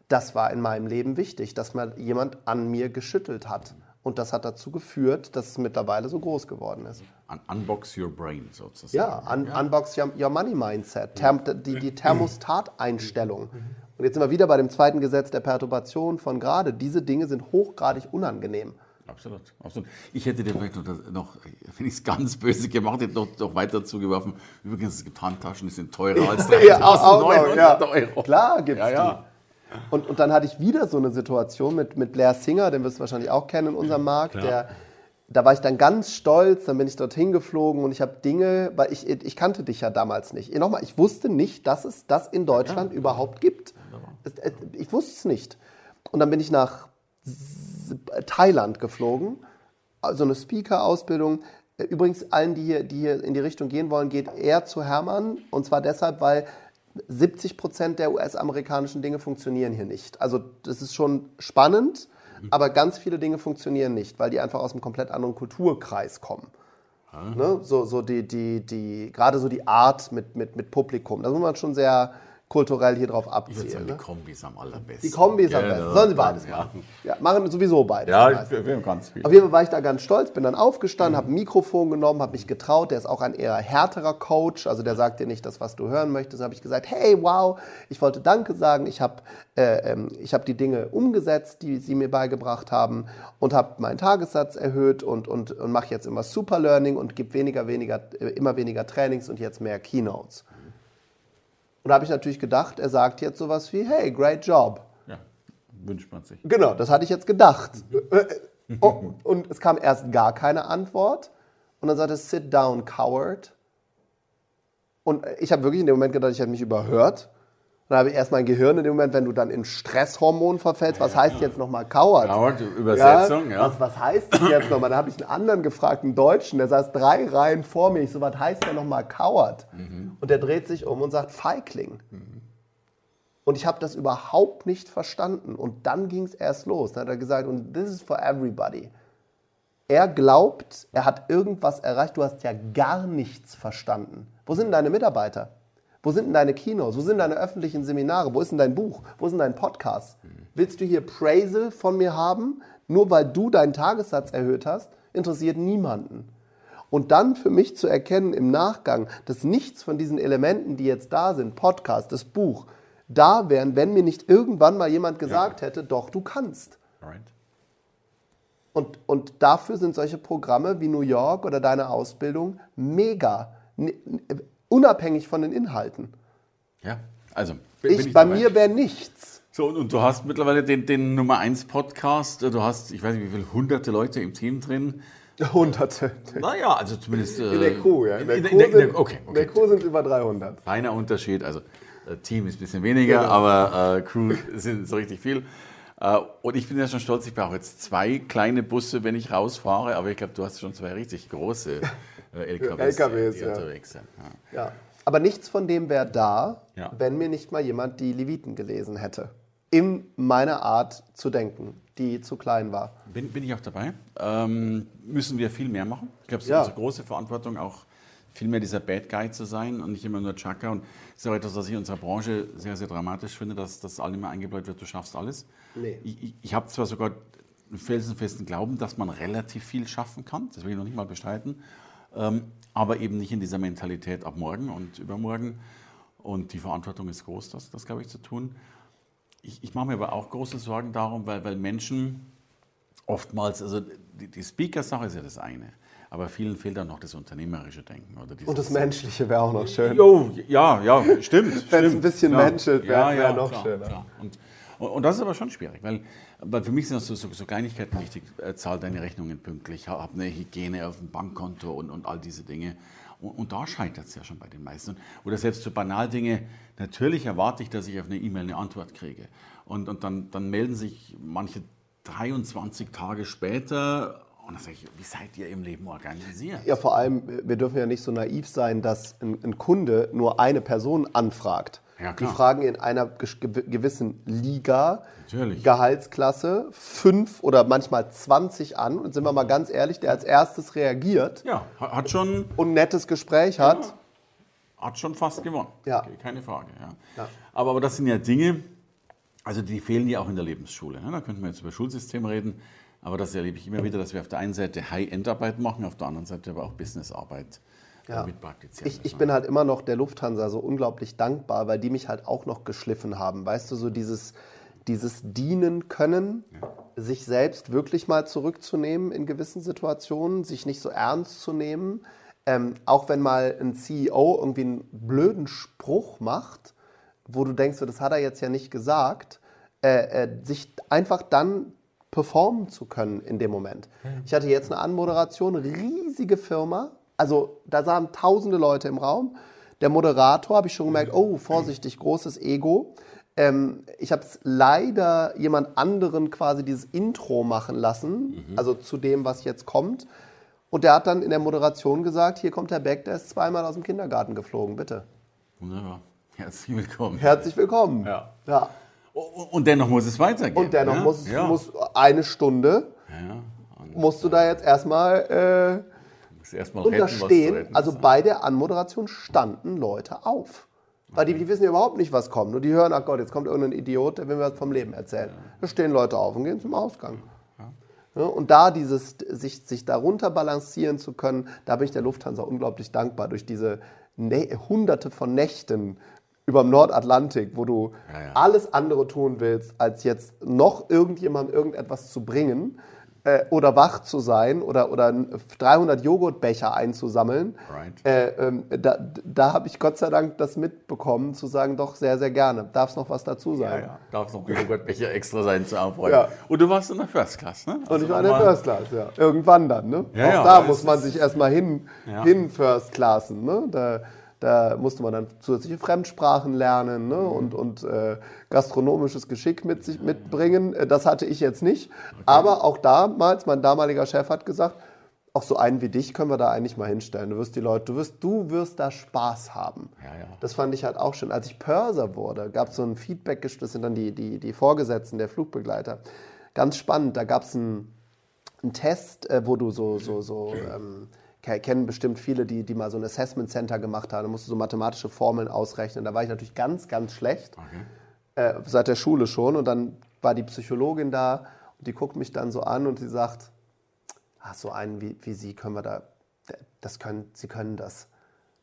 das war in meinem Leben wichtig, dass mal jemand an mir geschüttelt hat. Und das hat dazu geführt, dass es mittlerweile so groß geworden ist. Un unbox your brain sozusagen. Ja, un Unbox your, your Money Mindset, Therm die, die Thermostateinstellung. Und jetzt sind wir wieder bei dem zweiten Gesetz der Perturbation von gerade. Diese Dinge sind hochgradig unangenehm. Absolut, absolut. Ich hätte dir vielleicht noch, wenn ich es ganz böse gemacht hätte, noch, noch weiter zugeworfen. Übrigens, es gibt Handtaschen, die sind teurer als 3.900 Euro. Klar gibt's Ja, ja. die. Und, und dann hatte ich wieder so eine Situation mit, mit Blair Singer, den wirst du wahrscheinlich auch kennen in unserem Markt. Der, da war ich dann ganz stolz, dann bin ich dorthin geflogen und ich habe Dinge, weil ich, ich kannte dich ja damals nicht. Nochmal, ich wusste nicht, dass es das in Deutschland überhaupt gibt. Ich wusste es nicht. Und dann bin ich nach Thailand geflogen, also eine Speaker-Ausbildung. Übrigens, allen, die hier, die hier in die Richtung gehen wollen, geht eher zu Hermann. Und zwar deshalb, weil 70 Prozent der US-amerikanischen Dinge funktionieren hier nicht. Also das ist schon spannend, aber ganz viele Dinge funktionieren nicht, weil die einfach aus einem komplett anderen Kulturkreis kommen. Ne? So, so die, die, die, gerade so die Art mit, mit, mit Publikum. Da muss man schon sehr kulturell hier drauf Ich würde abzielen. sagen, Ne? die Kombis am allerbesten. Die Kombis am besten. Sollen sie beides Ja. machen. Ja, machen sowieso beides. Ja, ich, haben ganz viel. Auf jeden Fall war ich da ganz stolz, bin dann aufgestanden, habe ein Mikrofon genommen, habe mich getraut. Der ist auch ein eher härterer Coach, also der sagt dir nicht das, was du hören möchtest. habe ich gesagt, hey, wow, ich wollte Danke sagen. Ich habe äh, ähm, ich hab die Dinge umgesetzt, die sie mir beigebracht haben und habe meinen Tagessatz erhöht und, und, und mache jetzt immer Super Learning und gebe weniger, weniger, äh, immer weniger Trainings und jetzt mehr Keynotes. Und da habe ich natürlich gedacht, er sagt jetzt sowas wie, hey, great job. Ja, wünscht man sich. Genau, das hatte ich jetzt gedacht. Oh, und es kam erst gar keine Antwort. Und dann sagte es, sit down, coward. Und ich habe wirklich in dem Moment gedacht, ich hätte mich überhört. Dann habe ich erst mein Gehirn in dem Moment, wenn du dann in Stresshormon verfällst, was heißt jetzt nochmal coward? Coward, Übersetzung, ja. Was, was heißt das jetzt nochmal? Da habe ich einen anderen gefragt, einen Deutschen, der saß drei Reihen vor mir. Ich so, was heißt denn nochmal coward? Und der dreht sich um und sagt Feigling. Und ich habe das überhaupt nicht verstanden. Und dann ging es erst los. Dann hat er gesagt, und this is for everybody. Er glaubt, er hat irgendwas erreicht. Du hast ja gar nichts verstanden. Wo sind denn deine Mitarbeiter? Wo sind denn deine Kinos? Wo sind deine öffentlichen Seminare? Wo ist denn dein Buch? Wo ist denn dein Podcast? Willst du hier Praisal von mir haben, nur weil du deinen Tagessatz erhöht hast? Interessiert niemanden. Und dann für mich zu erkennen im Nachgang, dass nichts von diesen Elementen, die jetzt da sind, Podcast, das Buch, da wären, wenn mir nicht irgendwann mal jemand gesagt ja. hätte, doch, du kannst. Right. Und, und dafür sind solche Programme wie New York oder deine Ausbildung mega, unabhängig von den Inhalten. Ja, also. Ich, ich bei dabei. mir wäre nichts. So, und, und, du hast mittlerweile den, den Nummer 1 Podcast, du hast, ich weiß nicht, wie viele hunderte Leute im Team drin. Hunderte. Naja, also zumindest. Äh, in der Crew, ja. In der, in, Crew, in, sind, okay, okay. Crew sind es über 300. Feiner Unterschied. Also, äh, Team ist ein bisschen weniger, genau. aber äh, Crew sind so richtig viel. Äh, und ich bin ja schon stolz, ich brauche jetzt zwei kleine Busse, wenn ich rausfahre, aber ich glaube, du hast schon zwei richtig große äh, LKWs, LKWs die, ja. unterwegs sind. Ja. ja. Aber nichts von dem wäre da, ja. wenn mir nicht mal jemand die Leviten gelesen hätte. In meiner Art zu denken, die zu klein war. Bin, bin ich auch dabei. Ähm, müssen wir viel mehr machen. Ich glaube, es ist unsere große Verantwortung, auch viel mehr dieser Bad Guy zu sein und nicht immer nur Chaka. Und das ist auch etwas, was ich in unserer Branche sehr, sehr dramatisch finde, dass das allen immer eingebläut wird, du schaffst alles. Nee. Ich, ich, ich habe zwar sogar einen felsenfesten Glauben, dass man relativ viel schaffen kann, das will ich noch nicht mal bestreiten, aber eben nicht in dieser Mentalität ab morgen und übermorgen. Und die Verantwortung ist groß, das, das glaube ich, zu tun. Ich, ich mache mir aber auch große Sorgen darum, weil, weil Menschen oftmals, also die, die Speaker-Sache ist ja das eine. Aber vielen fehlt dann noch das unternehmerische Denken. Oder und das Menschliche wäre auch noch schön. Jo, ja, ja, stimmt. Wenn es ein bisschen ja. menschelt, wäre ja, ja, wär noch klar, schöner. Klar. Und, und, das ist aber schon schwierig, weil, weil für mich sind das so, so, so Kleinigkeiten wichtig. Äh, zahl deine Rechnungen pünktlich, hab eine Hygiene auf dem Bankkonto und, und all diese Dinge. Und, und da scheitert es ja schon bei den meisten. Oder selbst so Banaldinge, natürlich erwarte ich, dass ich auf eine E-Mail eine Antwort kriege. Und, und dann, dann melden sich manche 23 Tage später und dann sage ich, wie seid ihr im Leben organisiert? Ja, vor allem, wir dürfen ja nicht so naiv sein, dass ein, ein Kunde nur eine Person anfragt. Ja, die fragen in einer gewissen Liga, Natürlich. Gehaltsklasse, fünf oder manchmal 20 an. Und sind wir mal ganz ehrlich, der als erstes reagiert. Ja, hat schon. Und ein nettes Gespräch hat. Ja, hat schon fast gewonnen. Ja. Keine Frage. Ja. Aber, aber das sind ja Dinge, also die fehlen ja auch in der Lebensschule. Ne? Da könnten wir jetzt über Schulsystem reden. Aber das erlebe ich immer wieder, dass wir auf der einen Seite High-End-Arbeit machen, auf der anderen Seite aber auch Business-Arbeit ja. Ich, ich bin halt immer noch der Lufthansa so unglaublich dankbar, weil die mich halt auch noch geschliffen haben. Weißt du, so dieses, dieses Dienen können, ja. sich selbst wirklich mal zurückzunehmen in gewissen Situationen, sich nicht so ernst zu nehmen. Ähm, auch wenn mal ein CEO irgendwie einen blöden Spruch macht, wo du denkst, das hat er jetzt ja nicht gesagt, äh, äh, sich einfach dann performen zu können in dem Moment. Ich hatte jetzt eine Anmoderation, riesige Firma, also da sahen tausende Leute im Raum. Der Moderator habe ich schon gemerkt, oh, vorsichtig, großes Ego. Ähm, ich habe es leider jemand anderen quasi dieses Intro machen lassen, mhm. also zu dem, was jetzt kommt. Und der hat dann in der Moderation gesagt, hier kommt Herr Beck, der ist zweimal aus dem Kindergarten geflogen, bitte. Wunderbar. Herzlich willkommen. Herzlich willkommen. Ja. ja. Und dennoch muss es weitergehen. Und dennoch ja? muss, ja. muss eine Stunde, ja. musst du da jetzt erstmal äh, erstmal unterstehen. Retten, also bei der Anmoderation standen Leute auf. Weil die, die, wissen ja überhaupt nicht, was kommt. Und die hören, ach Gott, jetzt kommt irgendein Idiot, der will mir was vom Leben erzählen. Da stehen Leute auf und gehen zum Ausgang. und da dieses, sich, sich darunter balancieren zu können, da bin ich der Lufthansa unglaublich dankbar durch diese hunderte von Nächten, über dem Nordatlantik, wo du ja, ja. alles andere tun willst, als jetzt noch irgendjemand irgendetwas zu bringen äh, oder wach zu sein oder, oder 300 Joghurtbecher einzusammeln. Right. Äh, ähm, da da habe ich Gott sei Dank das mitbekommen, zu sagen, doch sehr, sehr gerne. Darf es noch was dazu sein? Ja, Darf es noch Joghurtbecher extra sein zu aufräumen. Und du warst in der First Class, ne? Also Und ich war in der First Class, ja. Irgendwann dann, ne? Auch da muss man sich erstmal hin, hin First Classen, ne? Da, da musste man dann zusätzliche Fremdsprachen lernen ne? Mhm. und, und äh, gastronomisches Geschick mit sich mitbringen. Äh, das hatte ich jetzt nicht. Okay. Aber auch damals, mein damaliger Chef hat gesagt, auch so einen wie dich können wir da eigentlich mal hinstellen. Du wirst die Leute, du wirst, du wirst da Spaß haben. Ja, ja. Das fand ich halt auch schön. Als ich Pörser wurde, gab es so ein Feedback, das sind dann die, die, die Vorgesetzten der Flugbegleiter. Ganz spannend, da gab es ein ein Test, äh, wo du so, so, so ähm, kennen bestimmt viele, die, die mal so ein Assessment Center gemacht haben. Da musst du so mathematische Formeln ausrechnen. Da war ich natürlich ganz, ganz schlecht. Äh, seit der Schule schon. Und dann war die Psychologin da und die guckt mich dann so an und sie sagt, ach, so einen wie, wie Sie können wir da, das können, Sie können das.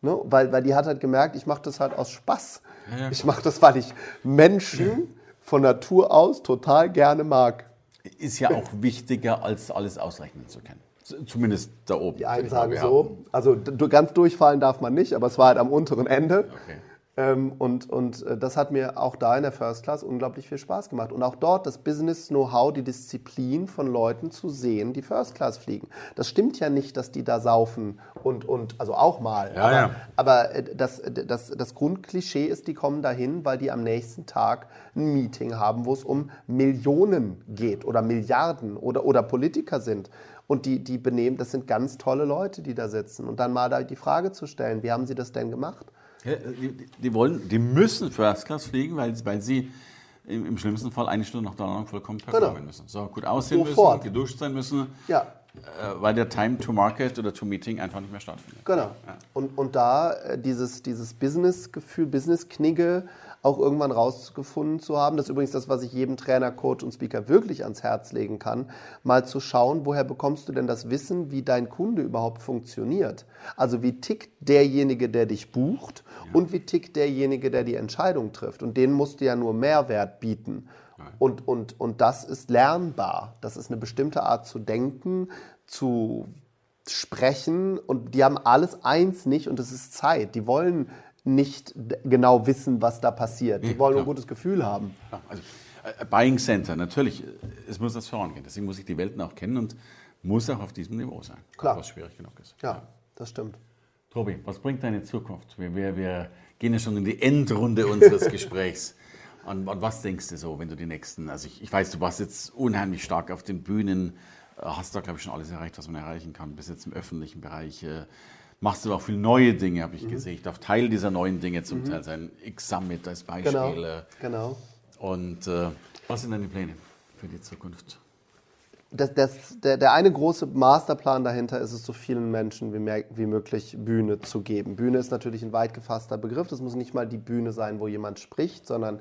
Ne? Weil, weil die hat halt gemerkt, ich mache das halt aus Spaß. ja. Ich mache das, weil ich Menschen von Natur aus total gerne mag. Ist ja auch wichtiger, als alles ausrechnen zu können. Zumindest da oben. Die einen sagen so, also ganz durchfallen darf man nicht, aber es war halt am unteren Ende. Okay. Ähm, und, und äh, das hat mir auch da in der First Class unglaublich viel Spaß gemacht. Und auch dort das Business-Know-how, die Disziplin von Leuten zu sehen, die First Class fliegen. Das stimmt ja nicht, dass die da saufen und, und also auch mal. Ja, aber ja. aber äh, das, das, das Grundklischee ist, die kommen dahin, weil die am nächsten Tag ein Meeting haben, wo es um Millionen geht oder Milliarden oder, oder Politiker sind. Und die, die benehmen, das sind ganz tolle Leute, die da sitzen. Und dann mal da die Frage zu stellen, wie haben sie das denn gemacht? Ja, die, die, wollen, die müssen First Class fliegen, weil, weil sie im, im schlimmsten Fall eine Stunde nach der Landung vollkommen performen Genau. müssen. So gut aussehen Sofort. müssen, geduscht sein müssen, Ja, äh, weil der Time to Market oder to Meeting einfach nicht mehr stattfindet. Genau. Und, und da äh, dieses, dieses Business-Gefühl, Business-Knigge auch irgendwann rausgefunden zu haben, das ist übrigens das, was ich jedem Trainer, Coach und Speaker wirklich ans Herz legen kann, mal zu schauen, woher bekommst du denn das Wissen, wie dein Kunde überhaupt funktioniert. Also wie tickt derjenige, der dich bucht und wie tickt derjenige, der die Entscheidung trifft. Und denen musst du ja nur Mehrwert bieten. Und, und, und das ist lernbar. Das ist eine bestimmte Art zu denken, zu sprechen und die haben alles eins nicht und das ist Zeit. Die wollen nicht genau wissen, was da passiert. Die Nee, wollen nur ein gutes Gefühl haben. Ja, also, äh, Buying Center, natürlich, äh, es muss das vorangehen. Deswegen muss ich die Welten auch kennen und muss auch auf diesem Niveau sein. Klar. Was schwierig genug ist. Ja, das stimmt. Tobi, was bringt deine Zukunft? Wir, wir, wir gehen ja schon in die Endrunde unseres Gesprächs. Und, und was denkst du so, wenn du die nächsten, also ich, ich weiß, du warst jetzt unheimlich stark auf den Bühnen, äh, hast da, glaube ich, schon alles erreicht, was man erreichen kann, bis jetzt im öffentlichen Bereich. äh, Machst du auch viele neue Dinge, habe ich Mhm. gesehen. Ich darf Teil dieser neuen Dinge zum Teil sein. X-Summit als Beispiel. Genau. genau. Und äh, was sind deine Pläne für die Zukunft? Das, das, der, der eine große Masterplan dahinter ist es, so vielen Menschen wie, mehr, wie möglich Bühne zu geben. Bühne ist natürlich ein weit gefasster Begriff. Das muss nicht mal die Bühne sein, wo jemand spricht, sondern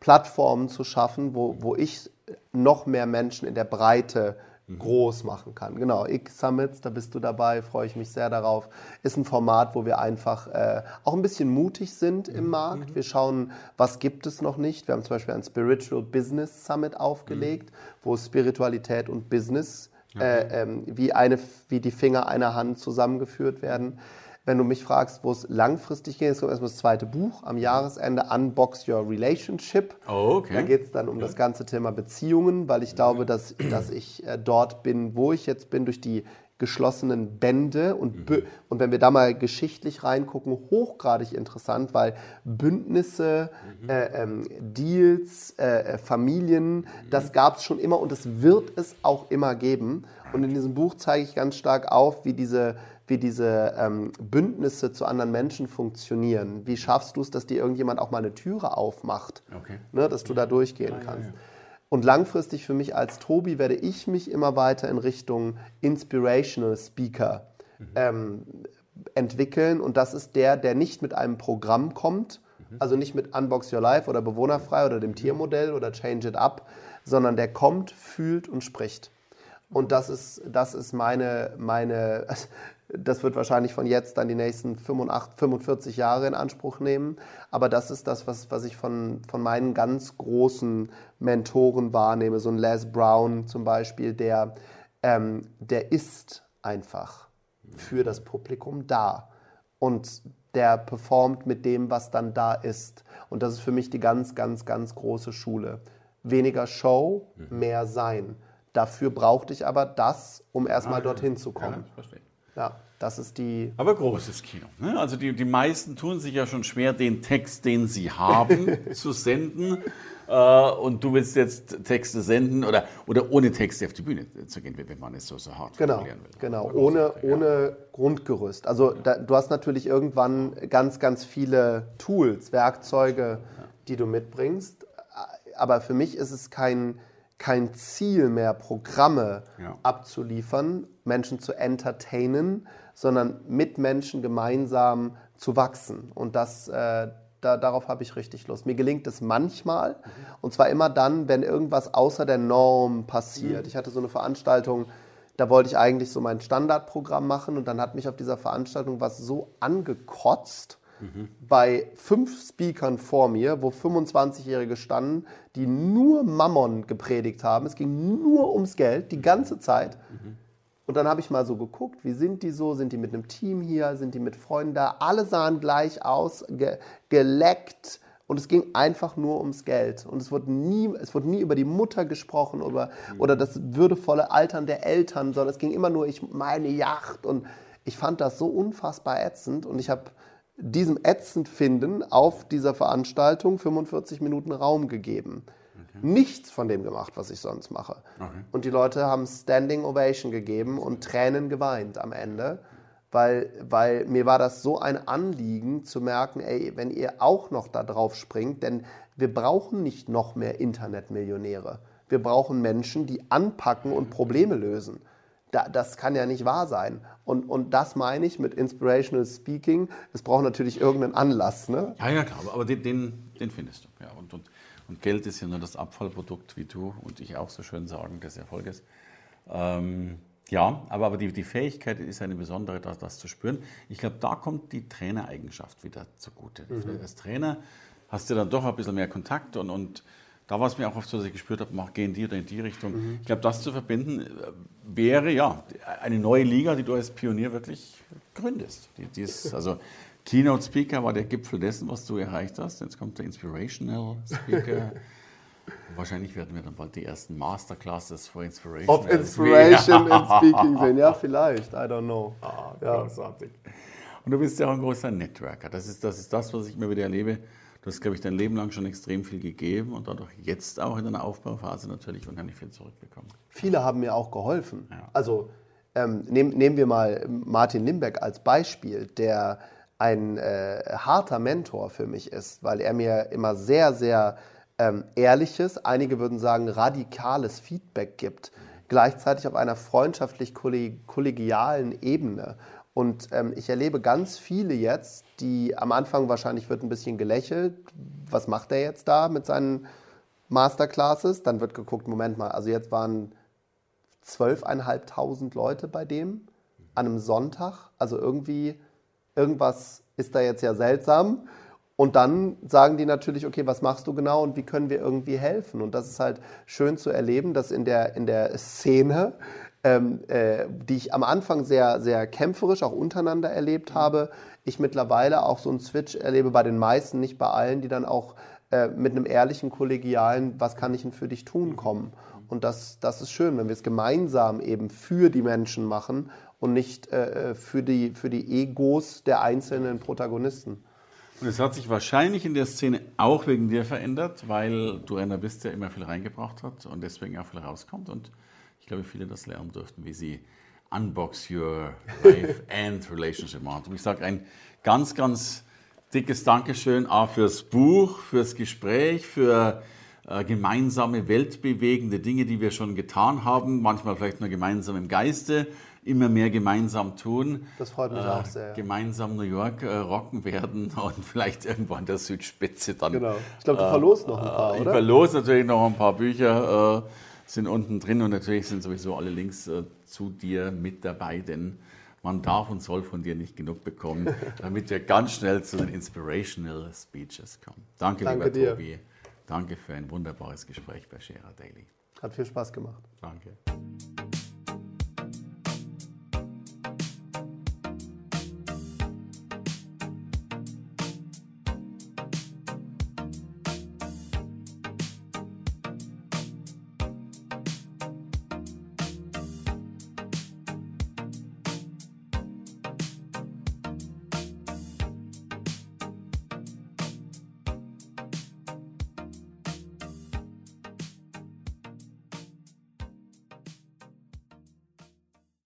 Plattformen zu schaffen, wo, wo ich noch mehr Menschen in der Breite groß machen kann. Genau, X-Summits, da bist du dabei, freue ich mich sehr darauf. Ist ein Format, wo wir einfach äh, auch ein bisschen mutig sind im Markt. Wir schauen, was gibt es noch nicht. Wir haben zum Beispiel ein Spiritual Business Summit aufgelegt, wo Spiritualität und Business äh, ähm, wie, eine, wie die Finger einer Hand zusammengeführt werden. Wenn du mich fragst, wo es langfristig geht, es kommt erstmal das zweite Buch am Jahresende, Unbox Your Relationship. Oh, okay. Da geht es dann um das ganze Thema Beziehungen, weil ich glaube, dass, dass ich äh, dort bin, wo ich jetzt bin, durch die geschlossenen Bände. Und, Bü- und wenn wir da mal geschichtlich reingucken, hochgradig interessant, weil Bündnisse, äh, ähm, Deals, äh, äh, Familien, das gab es schon immer und es wird es auch immer geben. Und in diesem Buch zeige ich ganz stark auf, wie diese wie diese ähm, Bündnisse zu anderen Menschen funktionieren. Wie schaffst du es, dass dir irgendjemand auch mal eine Türe aufmacht, Okay. ne, dass du da durchgehen kannst. Und langfristig für mich als Tobi werde ich mich immer weiter in Richtung Inspirational Speaker ähm, entwickeln. Und das ist der, der nicht mit einem Programm kommt, also nicht mit Unbox Your Life oder Bewohnerfrei oder dem Tiermodell oder Change It Up, sondern der kommt, fühlt und spricht. Und das ist, das ist meine, meine, das wird wahrscheinlich von jetzt dann die nächsten 85, 45 Jahre in Anspruch nehmen. Aber das ist das, was, was ich von, von meinen ganz großen Mentoren wahrnehme. So ein Les Brown zum Beispiel, der, ähm, der ist einfach für das Publikum da. Und der performt mit dem, was dann da ist. Und das ist für mich die ganz, ganz, ganz große Schule. Weniger Show, mehr Sein. Dafür brauchte ich aber das, um erstmal dorthin zu Ja, kommen. ich verstehe. Ja, das ist die. Aber großes Kino. Ne? Also die, die meisten tun sich ja schon schwer, den Text, den sie haben, zu senden. Äh, und du willst jetzt Texte senden oder, oder ohne Texte auf die Bühne zu gehen, wenn man es so, so hart Genau, formulieren will. genau. Aber Ohne, ja. ohne Grundgerüst. Also da, du hast natürlich irgendwann ganz, ganz viele Tools, Werkzeuge, die du mitbringst. Aber für mich ist es kein kein Ziel mehr, Programme Ja. abzuliefern, Menschen zu entertainen, sondern mit Menschen gemeinsam zu wachsen. Und das, äh, da, darauf habe ich richtig Lust. Mir gelingt es manchmal, und zwar immer dann, wenn irgendwas außer der Norm passiert. Ich hatte so eine Veranstaltung, da wollte ich eigentlich so mein Standardprogramm machen und dann hat mich auf dieser Veranstaltung was so angekotzt, bei fünf Speakern vor mir, wo 25-Jährige standen, die nur Mammon gepredigt haben. Es ging nur ums Geld, die ganze Zeit. Und dann habe ich mal so geguckt, wie sind die so? Sind die mit einem Team hier? Sind die mit Freunden da? Alle sahen gleich aus, ge geleckt. Und es ging einfach nur ums Geld. Und es wurde nie, es wurde nie über die Mutter gesprochen oder, oder das würdevolle Altern der Eltern, sondern es ging immer nur, ich meine Yacht. Und ich fand das so unfassbar ätzend. Und ich habe diesem ätzend finden auf dieser Veranstaltung 45 Minuten Raum gegeben. Nichts von dem gemacht, was ich sonst mache. Und die Leute haben Standing Ovation gegeben und Tränen geweint am Ende, weil, weil mir war das so ein Anliegen zu merken, ey, wenn ihr auch noch da drauf springt, denn wir brauchen nicht noch mehr Internetmillionäre. Wir brauchen Menschen, die anpacken und Probleme lösen. Da, das kann ja nicht wahr sein. Und, und das meine ich mit Inspirational Speaking. Es braucht natürlich irgendeinen Anlass. Ne? Ja, ja, klar, aber- den, den, den findest du. Ja, und, und, und Geld ist ja nur das Abfallprodukt, wie du und ich auch so schön sagen, des Erfolges. Ähm, ja, aber, aber die, die Fähigkeit ist eine besondere, das, das zu spüren. Ich glaube, da kommt die Trainereigenschaft wieder zugute. Als Trainer hast du dann doch ein bisschen mehr Kontakt und, und da war es mir auch oft so, dass ich gespürt habe, mach, geh in die oder in die Richtung. Ich glaube, das zu verbinden äh, wäre ja eine neue Liga, die du als Pionier wirklich gründest. Die, die ist, also Keynote Speaker war der Gipfel dessen, was du erreicht hast. Jetzt kommt der Inspirational Speaker. Wahrscheinlich werden wir dann bald die ersten Masterclasses for Inspiration. Of Inspiration in Speaking sehen. Ja, vielleicht. I don't know. Ah, Ja. großartig. Und du bist ja auch ein großer Networker. Das ist, das ist das, was ich immer wieder erlebe. Du hast, glaube ich, dein Leben lang schon extrem viel gegeben und dadurch jetzt auch in deiner Aufbauphase natürlich unheimlich viel zurückbekommen. Viele haben mir auch geholfen. Ja. Also ähm, nehm, nehmen wir mal Martin Limbeck als Beispiel, der ein äh, harter Mentor für mich ist, weil er mir immer sehr, sehr ähm, ehrliches, einige würden sagen radikales Feedback gibt, gleichzeitig auf einer freundschaftlich kolleg- kollegialen Ebene. Und ähm, ich erlebe ganz viele jetzt, die am Anfang wahrscheinlich wird ein bisschen gelächelt, was macht er jetzt da mit seinen Masterclasses? Dann wird geguckt, Moment mal, also jetzt waren 12.500 Leute bei dem an einem Sonntag. Also irgendwie, irgendwas ist da jetzt ja seltsam. Und dann sagen die natürlich, okay, was machst du genau und wie können wir irgendwie helfen? Und das ist halt schön zu erleben, dass in der, in der Szene, ähm, äh, die ich am Anfang sehr, sehr kämpferisch auch untereinander erlebt habe, ich mittlerweile auch so einen Switch erlebe bei den meisten, nicht bei allen, die dann auch äh, mit einem ehrlichen, kollegialen, was kann ich denn für dich tun, kommen. Und das, das ist schön, wenn wir es gemeinsam eben für die Menschen machen und nicht äh, für, die, für die Egos der einzelnen Protagonisten. Und es hat sich wahrscheinlich in der Szene auch wegen dir verändert, weil du einer bist, der immer viel reingebracht hat und deswegen auch viel rauskommt. Und ich glaube, viele das lernen durften, wie sie unbox your life and relationship machen. Und ich sage ein ganz, ganz dickes Dankeschön auch fürs Buch, fürs Gespräch, für äh, gemeinsame weltbewegende Dinge, die wir schon getan haben, manchmal vielleicht nur gemeinsam im Geiste, immer mehr gemeinsam tun. Das freut mich Äh, auch sehr. Gemeinsam New York äh, rocken werden und vielleicht irgendwo an der Südspitze dann. Genau. Ich glaube, du verlost noch ein paar, Ich oder? verlose natürlich noch ein paar Bücher, äh, sind unten drin und natürlich sind sowieso alle Links äh, zu dir mit dabei, denn man darf und soll von dir nicht genug bekommen, damit wir ganz schnell zu den Inspirational Speeches kommen. Danke, Danke lieber dir. Tobi. Danke für ein wunderbares Gespräch bei Scherer Daily. Hat viel Spaß gemacht. Danke.